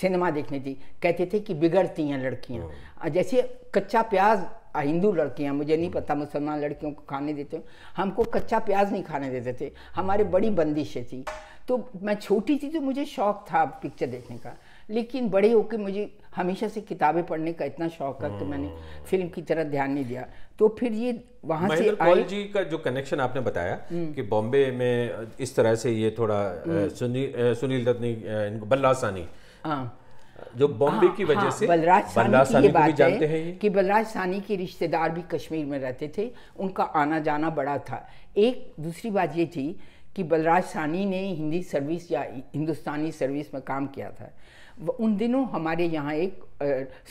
सिनेमा देखने की कहते थे कि बिगड़ती हैं लड़कियाँ। जैसे कच्चा प्याज हिंदू लड़कियाँ मुझे नहीं पता मुसलमान लड़कियों को खाने देते हमको कच्चा प्याज नहीं खाने देते थे। हमारे बड़ी बंदिशें थी। तो मैं छोटी थी तो मुझे शौक था पिक्चर देखने का। लेकिन बड़े होकर मुझे हमेशा से किताबें पढ़ने का इतना शौक था कि मैंने फ़िल्म की तरह ध्यान नहीं दिया। तो फिर ये वहाँ से आए। जी का जो कनेक्शन आपने बताया कि बॉम्बे में इस तरह से ये थोड़ा अ, सुनील सुनील दत्त इनको बलराज सानी। हाँ। जो बॉम्बे की वजह हाँ, से बलराज सानी बलराज की सानी ये को भी बात जानते है ये? कि बलराज सानी के रिश्तेदार भी कश्मीर में रहते थे उनका आना जाना बड़ा था। एक दूसरी बात ये थी कि बलराज सानी ने हिंदी सर्विस या हिंदुस्तानी सर्विस में काम किया था। उन दिनों हमारे यहाँ एक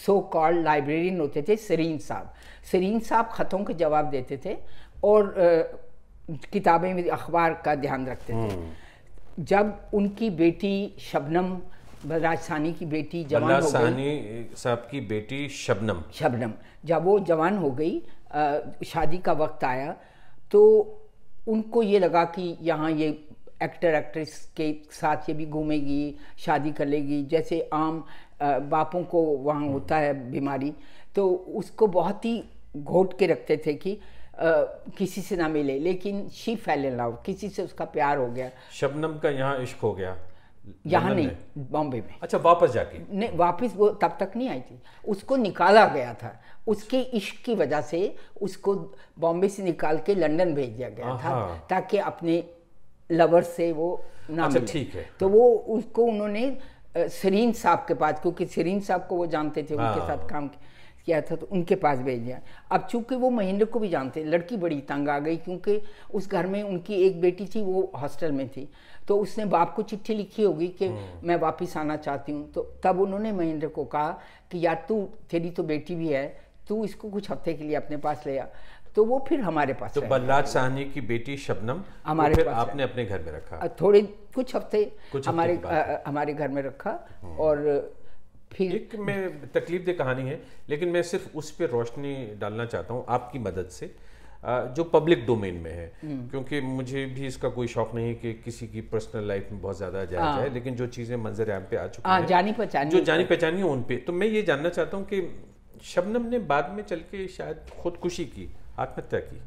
सो कॉल्ड लाइब्रेरियन होते थे सरीन साहब। सरीन साहब ख़तों के जवाब देते थे और किताबें में अखबार का ध्यान रखते थे। जब उनकी बेटी शबनम बलराज सानी की बेटी जवान हो गई। सानी साहब की बेटी शबनम। शबनम। जब वो जवान हो गई शादी का वक्त आया तो उनको ये लगा कि यहाँ ये एक्टर एक्ट्रेस के साथ ये भी घूमेगी शादी कर लेगी। जैसे आम बापों को वहाँ होता है बीमारी तो उसको बहुत ही घोट के रखते थे कि आ, किसी से ना मिले। लेकिन शी फैल इन लव किसी से उसका प्यार हो गया। शबनम का यहाँ इश्क हो गया। यहाँ नहीं बॉम्बे में। अच्छा वापस जाके? ने वापस वो तब तक नहीं आई थी। उसको निकाला गया था। उसके इश्क की वजह से उसको बॉम्बे से निकाल के लंदन भेज दिया गया था ताकि अपने लवर से वो ना अच्छा, ठीक है। तो वो उसको उन्होंने सरीन साहब के पास क्योंकि सरीन साहब को वो जानते थे उनके हाँ। साथ काम किया था तो उनके पास भेज दिया। अब चूँकि वो महेंद्र को भी जानते लड़की बड़ी तंग आ गई क्योंकि उस घर में उनकी एक बेटी थी वो हॉस्टल में थी। तो उसने बाप को चिट्ठी लिखी होगी कि हम्म। मैं वापस आना चाहती हूँ। तो तब उन्होंने महेंद्र को कहा कि यार तू तेरी तो बेटी भी है तू इसको कुछ हफ़्ते के लिए अपने पास ले आ। तो वो फिर हमारे पास तो रह। बल्लाज साहनी की बेटी शबनम हमारे फिर पास आपने अपने घर में रखा? थोड़े कुछ हफ़्ते कुछ हमारे हमारे घर में रखा और फिर एक मैं तकलीफ़ दे कहानी है लेकिन मैं सिर्फ़ उस पर रोशनी डालना चाहता हूँ आपकी मदद से। जो पब्लिक डोमेन में है। हम्म। क्योंकि मुझे भी इसका कोई शौक नहीं कि किसी की पर्सनल लाइफ में बहुत ज़्यादा जाया हाँ। जाए लेकिन जो चीज़ें मंजर आम पे आ चुकी हाँ, हैं जानी पहचानी जो जानी पहचानी है उन पे। तो मैं ये जानना चाहता हूँ कि शबनम ने बाद में चल के शायद खुदकुशी की आत्महत्या की?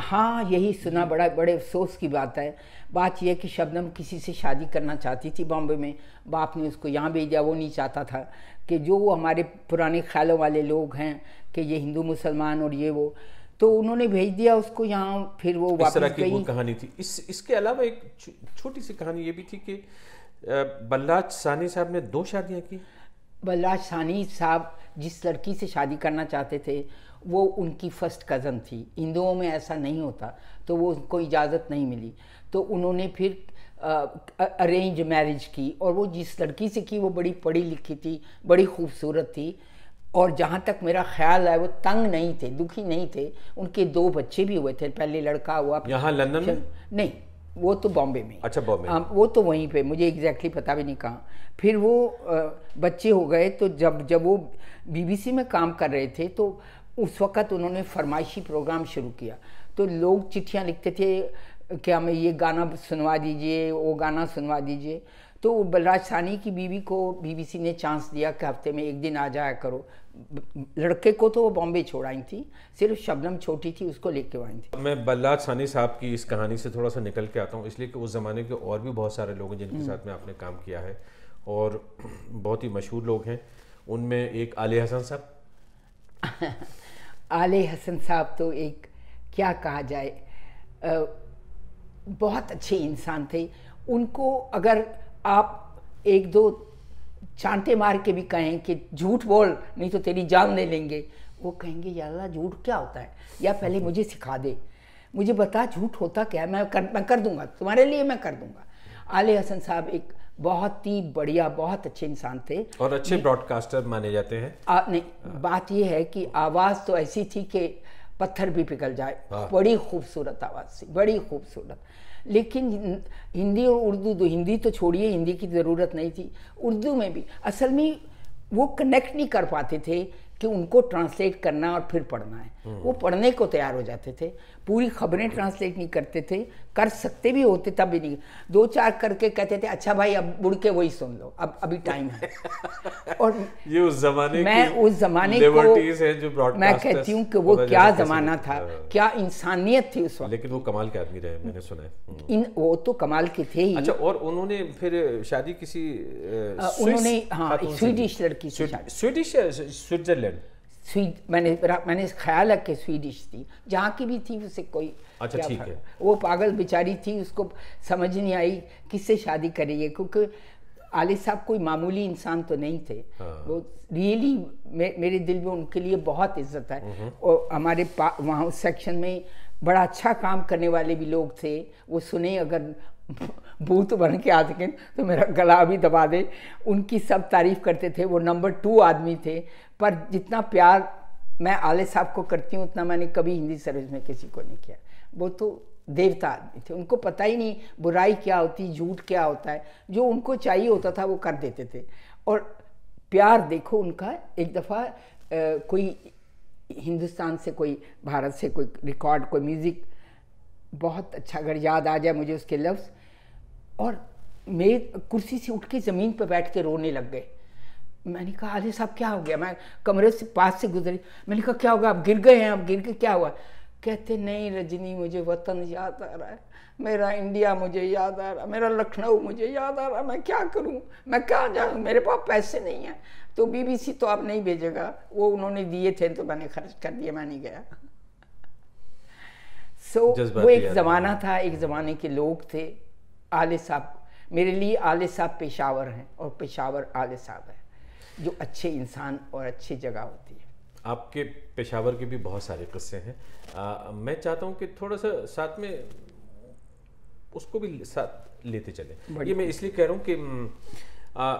हाँ यही सुना बड़ा बड़े अफसोस की बात है। बात यह कि शबनम किसी से शादी करना चाहती थी बॉम्बे में। बाप ने उसको यहाँ भेजा वो नहीं चाहता था कि जो हमारे पुराने ख्यालों वाले लोग हैं कि ये हिंदू मुसलमान और ये वो। तो उन्होंने भेज दिया उसको यहाँ फिर वो इस तरह वापस की वो कहानी थी। इस इसके अलावा एक छोटी सी कहानी ये भी थी कि बल्लाज सानी साहब ने दो शादियाँ की। बल्लाज सानी साहब जिस लड़की से शादी करना चाहते थे वो उनकी फ़र्स्ट कज़न थी। हिंदुओं में ऐसा नहीं होता तो वो उनको इजाज़त नहीं मिली। तो उन्होंने फिर अरेंज मैरिज की और वो जिस लड़की से की वो बड़ी पढ़ी लिखी थी बड़ी खूबसूरत थी। और जहाँ तक मेरा ख्याल है वो तंग नहीं थे दुखी नहीं थे। उनके दो बच्चे भी हुए थे पहले लड़का हुआ। यहाँ लंदन में? नहीं वो तो बॉम्बे में। अच्छा बॉम्बे हाँ, वो तो वहीं पे मुझे एग्जैक्टली पता भी नहीं कहाँ। फिर वो बच्चे हो गए तो जब जब वो बीबीसी में काम कर रहे थे तो उस वक़्त उन्होंने फरमाइशी प्रोग्राम शुरू किया। तो लोग चिट्ठियाँ लिखते थे कि हमें ये गाना सुनवा दीजिए वो गाना सुनवा दीजिए। तो बलराज सानी की बीवी को बीबीसी ने चांस दिया कि हफ़्ते में एक दिन आ जाया करो। लड़के को तो वो बॉम्बे छोड़ आई थी सिर्फ़ शबनम छोटी थी उसको लेके आई थी। मैं बल्लाज सानी साहब की इस कहानी से थोड़ा सा निकल के आता हूँ इसलिए कि उस ज़माने के और भी बहुत सारे लोग हैं जिनके साथ में आपने काम किया है और बहुत ही मशहूर लोग हैं। उनमें एक आले हसन साहब। आले हसन साहब तो एक क्या कहा जाए अ, बहुत अच्छे इंसान थे। उनको अगर आप एक दो चांटे मार के भी कहें कि झूठ बोल नहीं तो तेरी जान ले लेंगे। वो कहेंगे या अल्लाह झूठ क्या होता है? या पहले मुझे सिखा दे। मुझे बता झूठ होता क्या है? मैं कर मैं कर दूँगा। तुम्हारे लिए मैं कर दूँगा। आले हसन साहब एक बहुत ही बढ़िया बहुत अच्छे इंसान थे। और अच्छे ब्रॉडकास्टर माने जाते हैं। आ, नहीं बात यह है कि आवाज़ तो ऐसी थी कि पत्थर भी पिघल जाए। हाँ। बड़ी खूबसूरत आवाज़ थी बड़ी खूबसूरत। लेकिन हिंदी और उर्दू तो हिंदी तो छोड़िए हिंदी की ज़रूरत नहीं थी। उर्दू में भी असल में वो कनेक्ट नहीं कर पाते थे कि उनको ट्रांसलेट करना और फिर पढ़ना है। वो पढ़ने को तैयार हो जाते थे। पूरी खबरें ट्रांसलेट नहीं करते थे कर सकते भी होते तब भी नहीं। दो चार करके कहते थे अच्छा भाई अब बुड़ के वही सुन लो अब अभी टाइम है। और ये उस जमाने मैं की उस जमाने हैं जो को मैं कहती हूँ कि वो क्या जमाना था हाँ। क्या इंसानियत थी उस वक्त। लेकिन वो कमाल के आदमी रहे मैंने सुना है। हम्म। इन वो तो कमाल के थे ही। अच्छा और उन्होंने फिर शादी किसी उन्होंने हाँ स्वीडिश लड़की से स्वीडिश स्विट्जरलैंड? स्वीड मैंने मैंने ख्याल है कि स्वीडिश थी। जहाँ की भी थी उसे कोई अच्छा, ठीक है। वो पागल बेचारी थी उसको समझ नहीं आई किससे शादी करेगी? क्योंकि आले साहब कोई मामूली इंसान तो नहीं थे। हाँ। वो रियली मे, मेरे दिल में उनके लिए बहुत इज़्ज़त है। और हमारे पा- वहाँ उस सेक्शन में बड़ा अच्छा काम करने वाले भी लोग थे। वो सुने अगर भूत बन के आ सकें तो मेरा गला भी दबा दे। उनकी सब तारीफ़ करते थे, वो नंबर टू आदमी थे। पर जितना प्यार मैं आले साहब को करती हूँ, उतना मैंने कभी हिंदी सर्विस में किसी को नहीं किया। वो तो देवता आदमी थे। उनको पता ही नहीं बुराई क्या होती, झूठ क्या होता है। जो उनको चाहिए होता था, वो कर देते थे। और प्यार देखो उनका, एक दफ़ा कोई हिंदुस्तान से, कोई भारत से कोई रिकॉर्ड कोई म्यूज़िक बहुत अच्छा अगर याद आ जाए मुझे उसके लफ्ज़ और मेरे कुर्सी से उठ के ज़मीन पर बैठ के रोने लग गए। मैंने कहा अली साहब क्या हो गया? मैं कमरे से पास से गुजरी। मैंने कहा क्या होगा? आप गिर गए हैं आप गिर के क्या हुआ? कहते नहीं रजनी मुझे वतन याद आ रहा है। मेरा इंडिया मुझे याद आ रहा है मेरा लखनऊ मुझे याद आ रहा है मैं क्या करूँ? मैं कहाँ जाऊँ? मेरे पास पैसे नहीं हैं। तो बीबीसी तो आप नहीं भेजेगा। वो उन्होंने दिए थे तो मैंने खर्च कर दिया मैं नहीं गया। सो so, वो एक ज़माना था एक ज़माने के लोग थे। आले साहब मेरे लिए आले साहब पेशावर हैं और पेशावर आले साहब हैं जो अच्छे इंसान और अच्छी जगह होती है। आपके पेशावर के भी बहुत सारे किस्से हैं। आ, मैं चाहता हूँ कि थोड़ा सा साथ में उसको भी साथ लेते चले। ये मैं इसलिए कह रहा हूँ कि आ,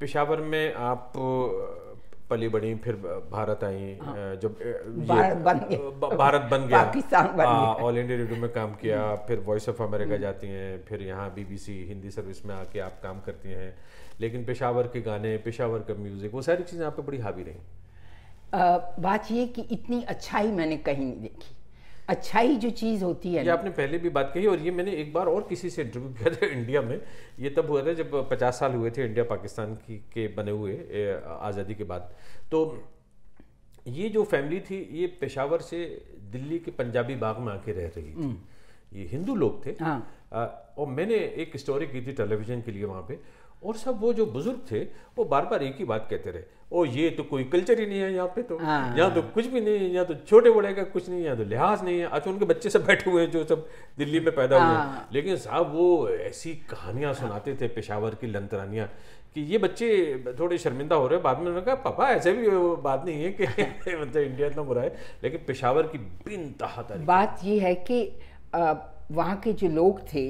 पेशावर में आप पली बड़ी फिर भारत आई हाँ। जब भारत बन गया। भारत बन गया पाकिस्तान बन गया। ऑल इंडिया रेडियो में काम किया फिर वॉइस ऑफ़ अमेरिका जाती हैं फिर यहाँ बीबीसी हिंदी सर्विस में आके आप काम करती हैं लेकिन पेशावर के गाने पेशावर का म्यूज़िक वो सारी चीज़ें आप पे बड़ी हावी रही बात ये कि इतनी अच्छाई मैंने कहीं नहीं देखी अच्छाई जो चीज़ होती है ये आपने पहले भी बात कही और ये मैंने एक बार और किसी से इंटरव्यू किया था इंडिया में। ये तब हुआ था जब 50 साल हुए थे इंडिया पाकिस्तान की के बने हुए आज़ादी के बाद। तो ये जो फैमिली थी ये पेशावर से दिल्ली के पंजाबी बाग में आके रह रही थी। ये हिंदू लोग थे। हाँ। आ, और मैंने एक स्टोरी की थी टेलीविज़न के लिए वहाँ पे। और सब वो जो बुज़ुर्ग थे वो बार बार एक ही बात कहते रहे ओ ये तो कोई कल्चर ही नहीं है यहाँ पे तो। हाँ। यहाँ तो कुछ भी नहीं है यहाँ तो छोटे बड़े का कुछ नहीं है यहाँ तो लिहाज नहीं है। अच्छा उनके बच्चे सब बैठे हुए हैं जो सब दिल्ली में पैदा हुए हैं। लेकिन साहब वो ऐसी कहानियाँ सुनाते थे पेशावर की लंतरानियाँ कि ये बच्चे थोड़े शर्मिंदा हो रहे हैं। बाद में उन्होंने कहा पापा ऐसे भी बात नहीं है कि मतलब इंडिया इतना बुरा है। लेकिन पेशावर की बिन तहा बात ये है कि वहाँ के जो लोग थे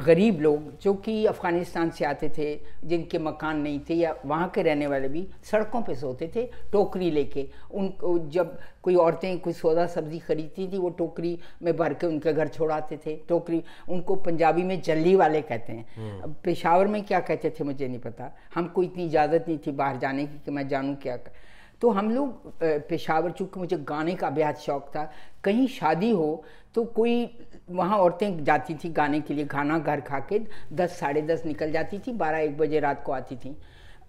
गरीब लोग जो कि अफ़गानिस्तान से आते थे जिनके मकान नहीं थे या वहाँ के रहने वाले भी सड़कों पे सोते थे टोकरी लेके। उन जब कोई औरतें कोई सौदा सब्ज़ी खरीदती थी वो टोकरी में भर के उनके घर छोड़ाते थे। टोकरी उनको पंजाबी में जल्दी वाले कहते हैं। पेशावर में क्या कहते थे मुझे नहीं पता। हमको इतनी इजाज़त नहीं थी बाहर जाने की कि मैं जानूँ क्या कर। तो हम लोग पेशावर चूँकि मुझे गाने का बेहद शौक था कहीं शादी हो तो कोई वहाँ औरतें जाती थी गाने के लिए, खाना घर खा के दस, साढ़े दस निकल जाती थी, बारह एक बजे रात को आती थी।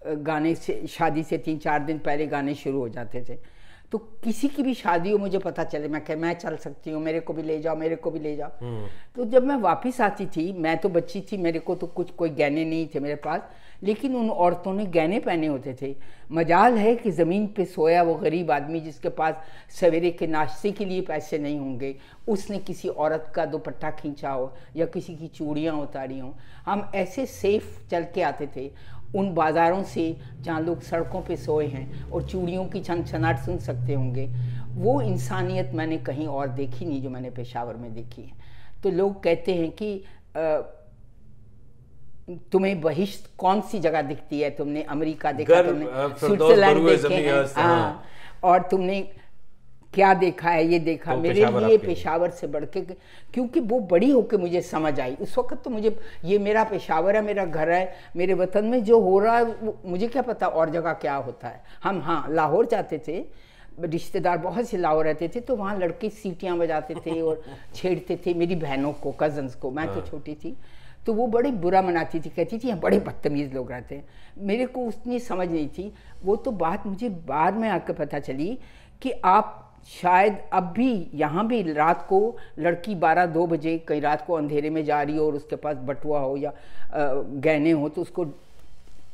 गाने से, शादी से तीन चार दिन पहले गाने शुरू हो जाते थे। तो किसी की भी शादी हो मुझे पता चले मैं कह मैं चल सकती हूँ मेरे को भी ले जाओ मेरे को भी ले जाओ। तो जब मैं वापस आती थी मैं तो बच्ची थी मेरे को तो कुछ कोई गहने नहीं थे मेरे पास लेकिन उन औरतों ने गहने पहने होते थे। मजाल है कि ज़मीन पे सोया वो गरीब आदमी जिसके पास सवेरे के नाश्ते के लिए पैसे नहीं होंगे उसने किसी औरत का दुपट्टा खींचा हो या किसी की चूड़ियाँ उतारी हों। हम ऐसे सेफ़ चल के आते थे उन बाज़ारों से जहाँ लोग सड़कों पे सोए हैं और चूड़ियों की छन छनाट सुन सकते होंगे वो इंसानियत मैंने कहीं और देखी नहीं जो मैंने पेशावर में देखी है। तो लोग कहते हैं कि अ, तुम्हें बहिश्त कौन सी जगह दिखती है? तुमने अमेरिका देखा तुमने स्विट्जरलैंड देखे हैं। हाँ। हाँ। और तुमने क्या देखा है ये देखा तो मेरे लिए पेशावर से बढ़ के क्योंकि वो बड़ी होकर मुझे समझ आई। उस वक्त तो मुझे ये मेरा पेशावर है मेरा घर है मेरे वतन में जो हो रहा है मुझे क्या पता और जगह क्या होता है। हम हाँ लाहौर जाते थे रिश्तेदार बहुत से लाहौर रहते थे तो वहाँ लड़के सीटियाँ बजाते थे और छेड़ते थे मेरी बहनों को कजन्स को। मैं तो छोटी थी तो वो बड़े बुरा मनाती थी कहती थी यहाँ बड़े बदतमीज़ लोग रहते हैं। मेरे को उतनी समझ नहीं थी। वो तो बात मुझे बाद में आकर पता चली कि आप शायद अब भी यहाँ भी रात को लड़की बारह दो बजे कहीं रात को अंधेरे में जा रही हो और उसके पास बटुआ हो या गहने हो तो उसको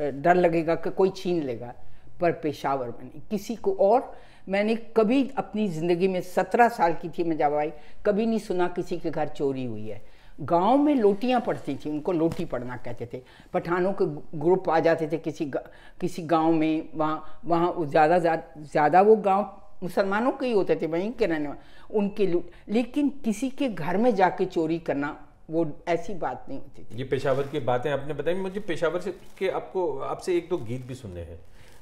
डर लगेगा कि कोई छीन लेगा। पर पेशावर में नहीं। किसी को और मैंने कभी अपनी ज़िंदगी में सत्रह साल की थी मैं जब आई कभी नहीं सुना किसी के घर चोरी हुई है। गाँव में लोटियाँ पड़ती थी उनको लोटी पड़ना कहते थे। पठानों के ग्रुप आ जाते थे किसी गा, किसी गाँव में वहाँ वहाँ ज़्यादा ज़्यादा वो गाँव मुसलमानों के ही होते थे वहीं के रहने वाले। उनके लेकिन किसी के घर में जाके चोरी करना वो ऐसी बात नहीं होती थी। ये पेशावर की बातें आपने बताई मुझे पेशावर से के आपको आपसे एक दो गीत भी सुनने हैं।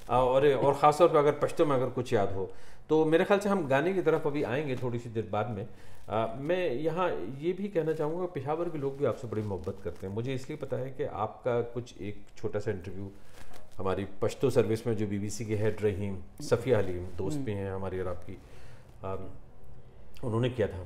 और और ख़ासतौर पर अगर पश्तो में अगर कुछ याद हो तो मेरे ख्याल से हम गाने की तरफ़ अभी आएँगे थोड़ी सी देर बाद में। आ, मैं यहाँ ये भी कहना चाहूँगा पेशावर के लोग भी आपसे बड़ी मोहब्बत करते हैं। मुझे इसलिए पता है कि आपका कुछ एक छोटा सा इंटरव्यू हमारी पश्तो सर्विस में जो बीबीसी के हेड रही सफ़िया हलीम दोस्त भी हैं हमारी और आपकी उन्होंने किया था।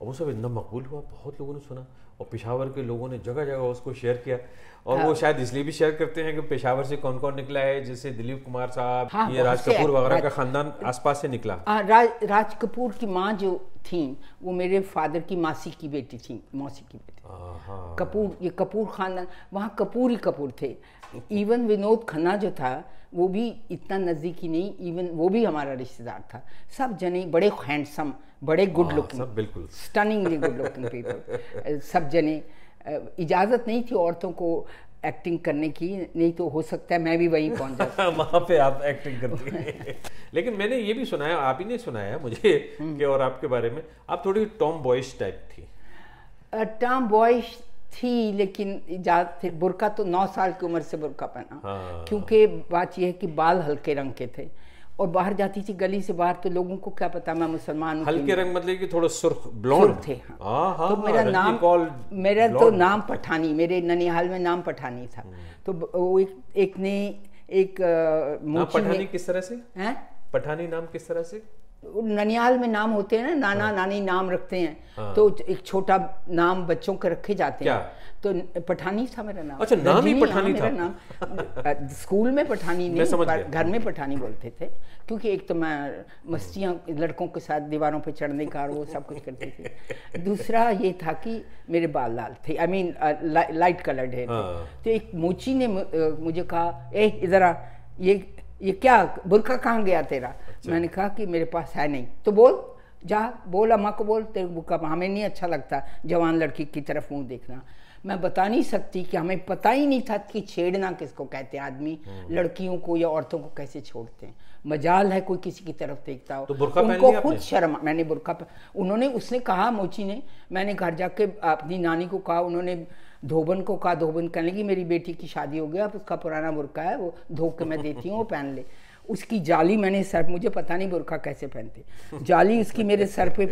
और वो सब इतना मकबूल हुआ बहुत लोगों ने सुना और पेशावर के लोगों ने जगह जगह उसको शेयर किया। और हाँ। वो शायद इसलिए भी शेयर करते हैं कि पेशावर से कौन कौन निकला है जैसे दिलीप कुमार साहब हाँ, ये राज कपूर वगैरह का खानदान आसपास से निकला। आ, राज राज कपूर की माँ जो थी वो मेरे फादर की मासी की बेटी थी मौसी की बेटी। हाँ कपूर ये कपूर खानदान वहाँ कपूर ही कपूर थे। इवन विनोद खन्ना जो था वो भी इतना नज़दीकी नहीं इवन वो भी हमारा रिश्तेदार था। सब जने बड़े हैंडसम बड़े गुड हाँ, लुकिंग सब बिल्कुल। स्टनिंगली गुड लुकिंग पीपल सब जने इजाज़त नहीं थी औरतों को एक्टिंग करने की नहीं तो हो सकता है मैं भी वहीं पहुँच जाता। वहाँ पे आप एक्टिंग करती हैं। लेकिन मैंने ये भी सुनाया आप ही ने सुनाया मुझे हम्म। कि और आपके बारे में। आप थोड़ी टॉम बॉयज़ टाइप थी। टॉम बॉयज़ थी लेकिन इजाज़त थे बुरका तो नौ साल की उम्र से बुरका पहना। हाँ। क्योंकि बात यह है कि बाल हल्के रंग के थे। और बाहर जाती थी गली से बाहर तो लोगों को क्या पता मैं मुसलमान हूँ हल्के रंग मतलब कि थोड़ा सुर्ख ब्लॉन्ड थे हाँ। हाँ हाँ तो मेरा नाम मेरा तो नाम पठानी मेरे ननिहाल में नाम पठानी था। तो वो एक, एक ने एक पठानी किस तरह से? हैं? पठानी नाम किस तरह से? ननियाल में नाम होते हैं ना नाना हाँ। नानी नाम रखते हैं हाँ। तो एक छोटा नाम बच्चों के रखे जाते क्या? हैं तो पठानी था मेरा नाम अच्छा, नाम ही पठानी था। मेरा नाम स्कूल में पठानी नहीं। घर में पठानी बोलते थे क्योंकि एक तो मैं मस्तियाँ लड़कों के साथ दीवारों पे चढ़ने का वो सब कुछ करती थी दूसरा ये था कि मेरे बाल लाल थे आई मीन लाइट कलर्ड है हाँ। तो एक मोची ने मुझे कहा ए इधर आ ये ये क्या बुरखा कहाँ गया तेरा? अच्छा। मैंने कहा कि मेरे पास है नहीं। तो बोल जा बोल अम्मा को बोल तेरे को बुरखा हमें नहीं अच्छा लगता जवान लड़की की तरफ़ मुँह देखना। मैं बता नहीं सकती कि हमें पता ही नहीं था कि छेड़ना किसको कहते हैं आदमी। हम्म। लड़कियों को या औरतों को कैसे छोड़ते हैं। मजाल है कोई किसी की तरफ़ देखता हो। तो उनको खुद? शर्म मैंने बुरका उन्होंने उसने कहा मोची ने मैंने घर जाके अपनी नानी को कहा उन्होंने धोबन को कहा, धोबन कहने लगी, मेरी बेटी की शादी हो गया अब उसका पुराना बुरका है, वो धो के मैं देती हूँ, वो पहन ले। उसकी जाली मैंने सर मुझे पता नहीं बुरखा कैसे पहनते। जाली उसकी मेरे सर पे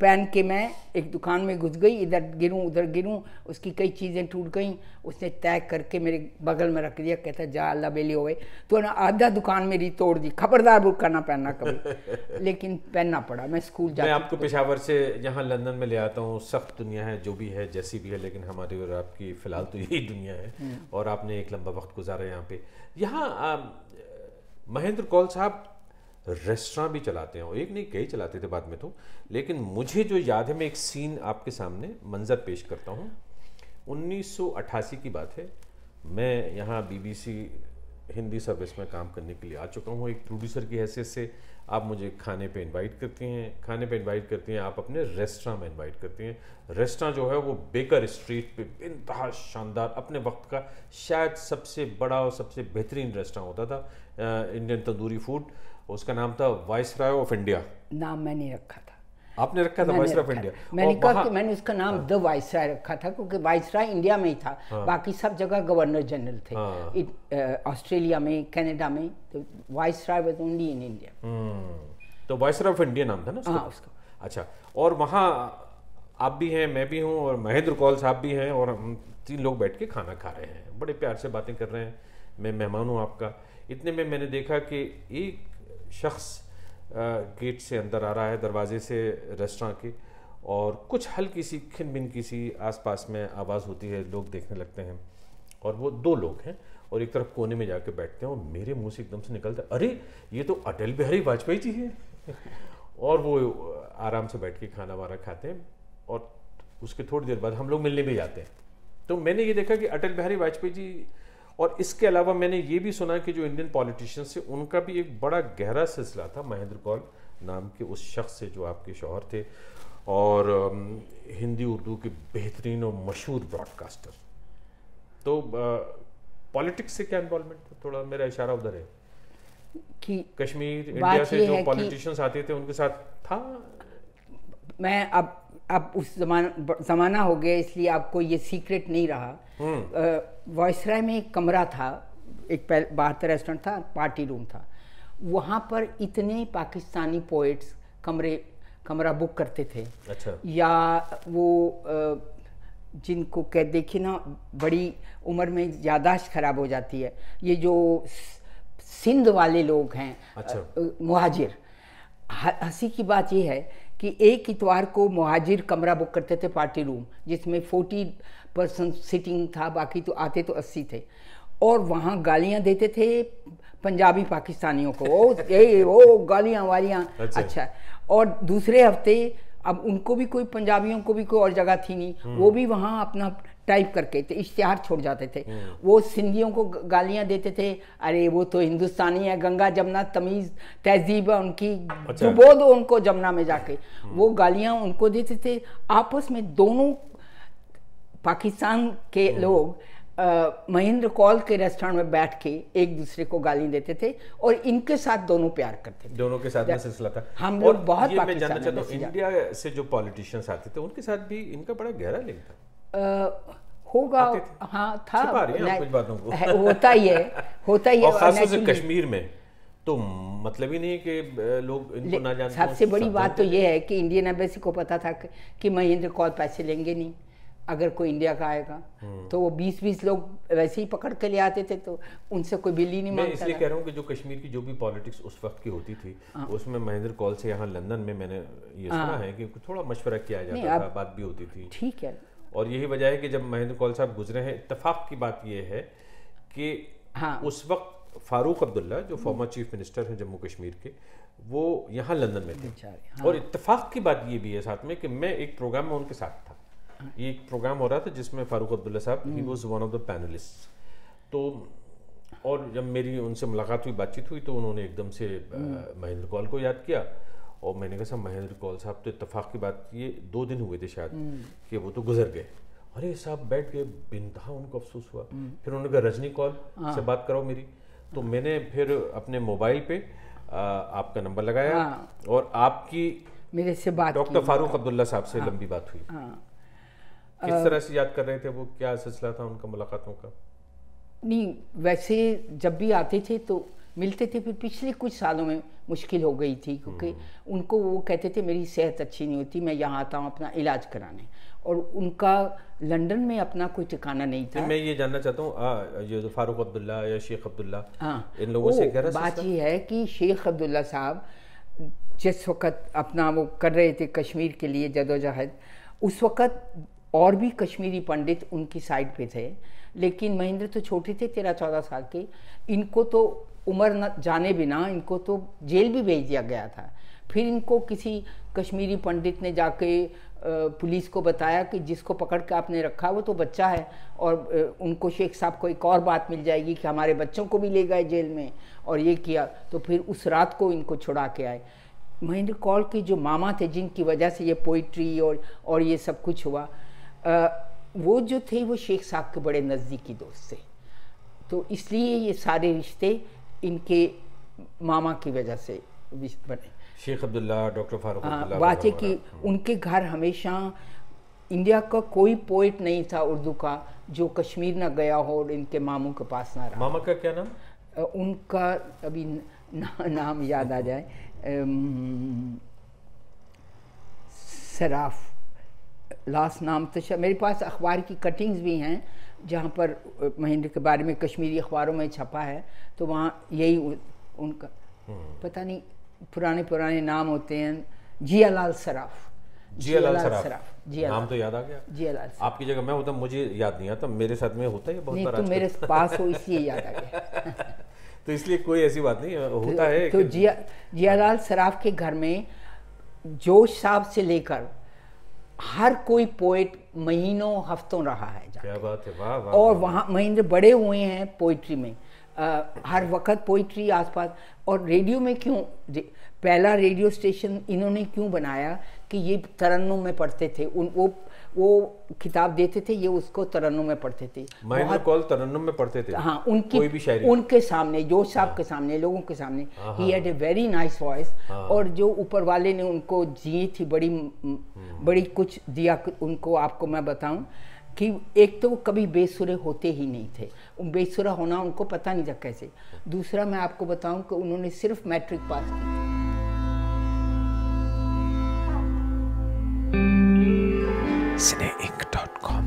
पहन के मैं एक दुकान में घुस गई इधर गिरूं उधर गिरूं उसकी कई चीज़ें टूट गई उसने तय करके मेरे बगल में रख दिया कहता जा अल्लाह बेली होए तो ना आधा दुकान मेरी तोड़ दी खबरदार बुरका ना पहनना कभी। लेकिन पहनना पड़ा मैं स्कूल मैं जाती आपको पेशावर से यहाँ लंदन में ले आता हूँ सख्त दुनिया है जो भी है जैसी भी है लेकिन हमारी और आपकी फ़िलहाल तो यही दुनिया है। हम्म। और आपने एक लंबा वक्त गुजारा यहाँ पे। यहाँ महेंद्र कौल साहब रेस्टोरेंट भी चलाते हैं। एक नहीं, कई चलाते थे बाद में तो। लेकिन मुझे जो याद है, मैं एक सीन आपके सामने मंजर पेश करता हूँ। 1988 की बात है। मैं यहाँ बीबीसी हिंदी सर्विस में काम करने के लिए आ चुका हूँ। एक प्रोड्यूसर की हैसियत से आप मुझे खाने पे इनवाइट करती हैं। खाने पे इनवाइट करती हैं, आप अपने रेस्टोरेंट में इनवाइट करती हैं। रेस्टोरेंट जो है वो बेकर स्ट्रीट पे बेनतहा शानदार, अपने वक्त का शायद सबसे बड़ा और सबसे बेहतरीन रेस्टोरेंट होता था। इंडियन तंदूरी फ़ूड उसका नाम था वाइस राय ऑफ़ इंडिया नाम मैंने रखा था। आपने रखा था वाइस ऑफ़ इंडिया। मैंने कहा कि मैंने उसका नाम द वाइसराय रखा था क्योंकि वाइसराय इंडिया में ही था। बाकी सब जगह गवर्नर जनरल थे। हाँ। ऑस्ट्रेलिया में कनाडा में तो viceroy was only in India तो वाइस ऑफ़ इंडिया नाम था ना उसका? हाँ, उसका। अच्छा और वहाँ आप भी हैं मैं भी हूँ और महेंद्र कौल साहब भी हैं और हम तीन लोग बैठ के खाना खा रहे हैं। बड़े प्यार से बातें कर रहे हैं। मैं मेहमान हूँ आपका। इतने में मैंने देखा कि एक शख्स गेट से अंदर आ रहा है, दरवाजे से रेस्टोरेंट के, और कुछ हल्की सी खिन बिन की सी आसपास में आवाज़ होती है, लोग देखने लगते हैं। और वो दो लोग हैं, और एक तरफ़ कोने में जाके बैठते हैं, और मेरे मुँह से एकदम से निकलता है, अरे, ये तो अटल बिहारी वाजपेयी जी हैं। और वो आराम से बैठ के खाना वाना खाते हैं, और उसके थोड़ी देर बाद हम लोग मिलने भी जाते हैं। तो मैंने ये देखा कि अटल बिहारी वाजपेयी जी और इसके अलावा मैंने ये भी सुना कि जो इंडियन पॉलिटिशियंस थे उनका भी एक बड़ा गहरा सिलसिला था महेंद्र कौल नाम के उस शख्स से जो आपके शोहर थे और हिंदी उर्दू के बेहतरीन और मशहूर ब्रॉडकास्टर तो पॉलिटिक्स से क्या इन्वॉल्वमेंट था? थोड़ा मेरा इशारा उधर है। कि कश्मीर इंडिया से जो पॉलिटिशियंस आते थे उनके साथ था? मैं अब अब उस जमाना ज़माना हो गया इसलिए आपको ये सीक्रेट नहीं रहा। वॉइसराय में एक कमरा था एक बाहर रेस्टोरेंट था पार्टी रूम था। वहाँ पर इतने पाकिस्तानी पोइट्स कमरे कमरा बुक करते थे। अच्छा। या वो जिनको कह देखिए ना बड़ी उम्र में यादाश्त खराब हो जाती है। ये जो सिंध वाले लोग हैं अच्छा। मुहाजिर। हँसी की बात यह है कि एक इतवार को मुहाजिर कमरा बुक करते थे पार्टी रूम जिसमें फोर्टी परसेंट सिटिंग था बाकी तो आते तो अस्सी थे। और वहाँ गालियाँ देते थे पंजाबी पाकिस्तानियों को ओ ए ओ गालियाँ वालियाँ। अच्छा। अच्छा। और दूसरे हफ़्ते अब उनको भी कोई पंजाबियों को भी कोई और जगह थी नहीं। वो भी वहाँ अपना टाइप करके तो इश्तिहार छोड़ जाते थे। वो सिंधियों को गालियाँ देते थे अरे वो तो हिंदुस्तानी है गंगा जमुना तमीज़ तहजीब है उनकी अच्छा। डुबो दो उनको जमुना में जाके। वो गालियाँ उनको देते थे। आपस में दोनों पाकिस्तान के लोग महेंद्र कौल के रेस्टोरेंट में बैठ के एक दूसरे को गाली देते थे और इनके साथ दोनों प्यार करते थे। दोनों के साथ सिलसिला था। हम लोग बहुत मैं जानना चाहता हूँ इंडिया से जो पॉलिटिशियंस आते थे उनके साथ भी इनका बड़ा गहरा लिंक था। होगा हाँ था कुछ बातों को। होता ही है होता ही है और खासतौर से कश्मीर में तो मतलब ही नहीं कि लोग इनको ना जानते सबसे बड़ी बात तो ये है कि इंडियन एम्बेसी को पता था कि, महेंद्र कौल पैसे लेंगे नहीं अगर कोई इंडिया का आएगा हम्म। तो वो बीस बीस लोग वैसे ही पकड़ के ले आते थे तो उनसे कोई बिल ही नहीं मैं इसलिए कह रहा हूँ कि जो कश्मीर की जो भी पॉलिटिक्स उस वक्त की होती थी हाँ। उसमें महेंद्र कौल से यहाँ लंदन में मैंने ये सुना हाँ। है कि थोड़ा मशवरा किया जाता था बात भी होती थी ठीक है और यही वजह है कि जब महेंद्र कौल साहब गुजरे हैं इतफाक की बात यह है कि हाँ। उस वक्त फारूक अब्दुल्ला जो फॉर्मर चीफ मिनिस्टर हैं जम्मू कश्मीर के वो यहाँ लंदन में थे हाँ। और इतफाक की बात ये भी है साथ में कि मैं एक प्रोग्राम में उनके साथ था ये एक प्रोग्राम हो रहा था जिसमें फारूक अब्दुल्ला साहब ही। Was one of the panelist तो और जब मेरी उनसे मुलाकात हुई बातचीत हुई तो उन्होंने एकदम से हम्म। महेंद्र कौल को याद किया और मैंने कहा साहब महेंद्र कौल साहब तो इत्तेफाक की बात ये दो दिन हुए थे शायद हम्म। कि वो तो गुजर गए। अरे साहब बैठ गए बिनतहा उनको अफसोस हुआ। हम्म। फिर उन्होंने कहा रजनी कौल हाँ। से बात कराओ मेरी। तो मैंने फिर अपने मोबाइल पे आ, आपका नंबर लगाया हाँ। और आपकी मेरे से बात डॉक्टर फारूक अब्दुल्ला साहब से लंबी बात हुई। हाँ। किस तरह से याद कर रहे थे वो? क्या सिलसिला था उनका मुलाकातों का? नहीं वैसे जब भी आते थे तो मिलते थे फिर पिछले कुछ सालों में मुश्किल हो गई थी क्योंकि उनको वो कहते थे मेरी सेहत अच्छी नहीं होती मैं यहाँ आता हूँ अपना इलाज कराने। और उनका लंदन में अपना कोई ठिकाना नहीं था। मैं ये जानना चाहता हूँ आ, ये जो फारूक अब्दुल्ला या शेख अब्दुल्ला हाँ इन लोगों से बात? ये है कि शेख अब्दुल्ला साहब जिस वक़्त अपना वो कर रहे थे कश्मीर के लिए जदोजहद उस वक़्त और भी कश्मीरी पंडित उनकी साइड पे थे। लेकिन महेंद्र तो छोटे थे तेरह चौदह साल के इनको तो उम्र न जाने बिना इनको तो जेल भी भेज दिया गया था। फिर इनको किसी कश्मीरी पंडित ने जाके पुलिस को बताया कि जिसको पकड़ के आपने रखा वो तो बच्चा है और उनको शेख साहब को एक और बात मिल जाएगी कि हमारे बच्चों को भी ले गए जेल में और ये किया तो फिर उस रात को इनको छुड़ा के आए। महेंद्र कौल के जो मामा थे जिनकी वजह से ये पोइट्री और और ये सब कुछ हुआ अ, वो जो थे वो शेख साहब के बड़े नज़दीकी दोस्त थे। तो इसलिए ये सारे रिश्ते इनके मामा की वजह से बने। शेख अब्दुल्ला डॉक्टर फारूक बात है कि उनके घर हमेशा इंडिया का कोई पोइट नहीं था उर्दू का जो कश्मीर ना गया हो और इनके मामू के पास ना रहा। मामा का क्या नाम? उनका अभी ना, नाम याद आ जाए। सराफ लास्ट नाम तो मेरे पास अखबार की कटिंग्स भी हैं। जहाँ पर महेंद्र के बारे में कश्मीरी अखबारों में छपा है तो वहाँ यही उ- उनका पता नहीं पुराने पुराने नाम होते हैं जियालाल सराफ। जियालाल सराफ। जियालाल। नाम तो याद आ गया। जियालाल आपकी जगह मैं होता मुझे याद नहीं आता मेरे साथ में होता है बहुत नहीं बार तो मेरे पास हो इसलिए याद आ गया। तो इसलिए कोई ऐसी बात नहीं होता है तो जिया जियालाल सराफ के घर में जोश साहब से लेकर हर कोई पोइट महीनों हफ्तों रहा है क्या बात है वाह वाह और वहाँ। महेंद्र बड़े हुए हैं पोइट्री में। आ, हर वक्त पोइट्री आसपास। और रेडियो में क्यों? पहला रेडियो स्टेशन इन्होंने क्यों बनाया कि ये तरन्नों में पढ़ते थे? उन वो वो किताब देते थे ये उसको तरन्नुम में पढ़ते थे। महेंद्र कौल तरन्नुम में पढ़ते थे। हाँ उनकी कोई भी शायरी। उनके सामने जोश साहब के सामने लोगों के सामने हाँ, he had a very nice voice हाँ। और जो ऊपर वाले ने उनको जी थी बड़ी बड़ी कुछ दिया उनको आपको मैं बताऊँ कि एक तो वो कभी बेसुरे होते ही नहीं थे। बेसुरा होना उनको पता नहीं था कैसे। दूसरा मैं आपको बताऊँ कि उन्होंने सिर्फ़ मैट्रिक पास की थी। cineinc.com.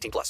18 plus.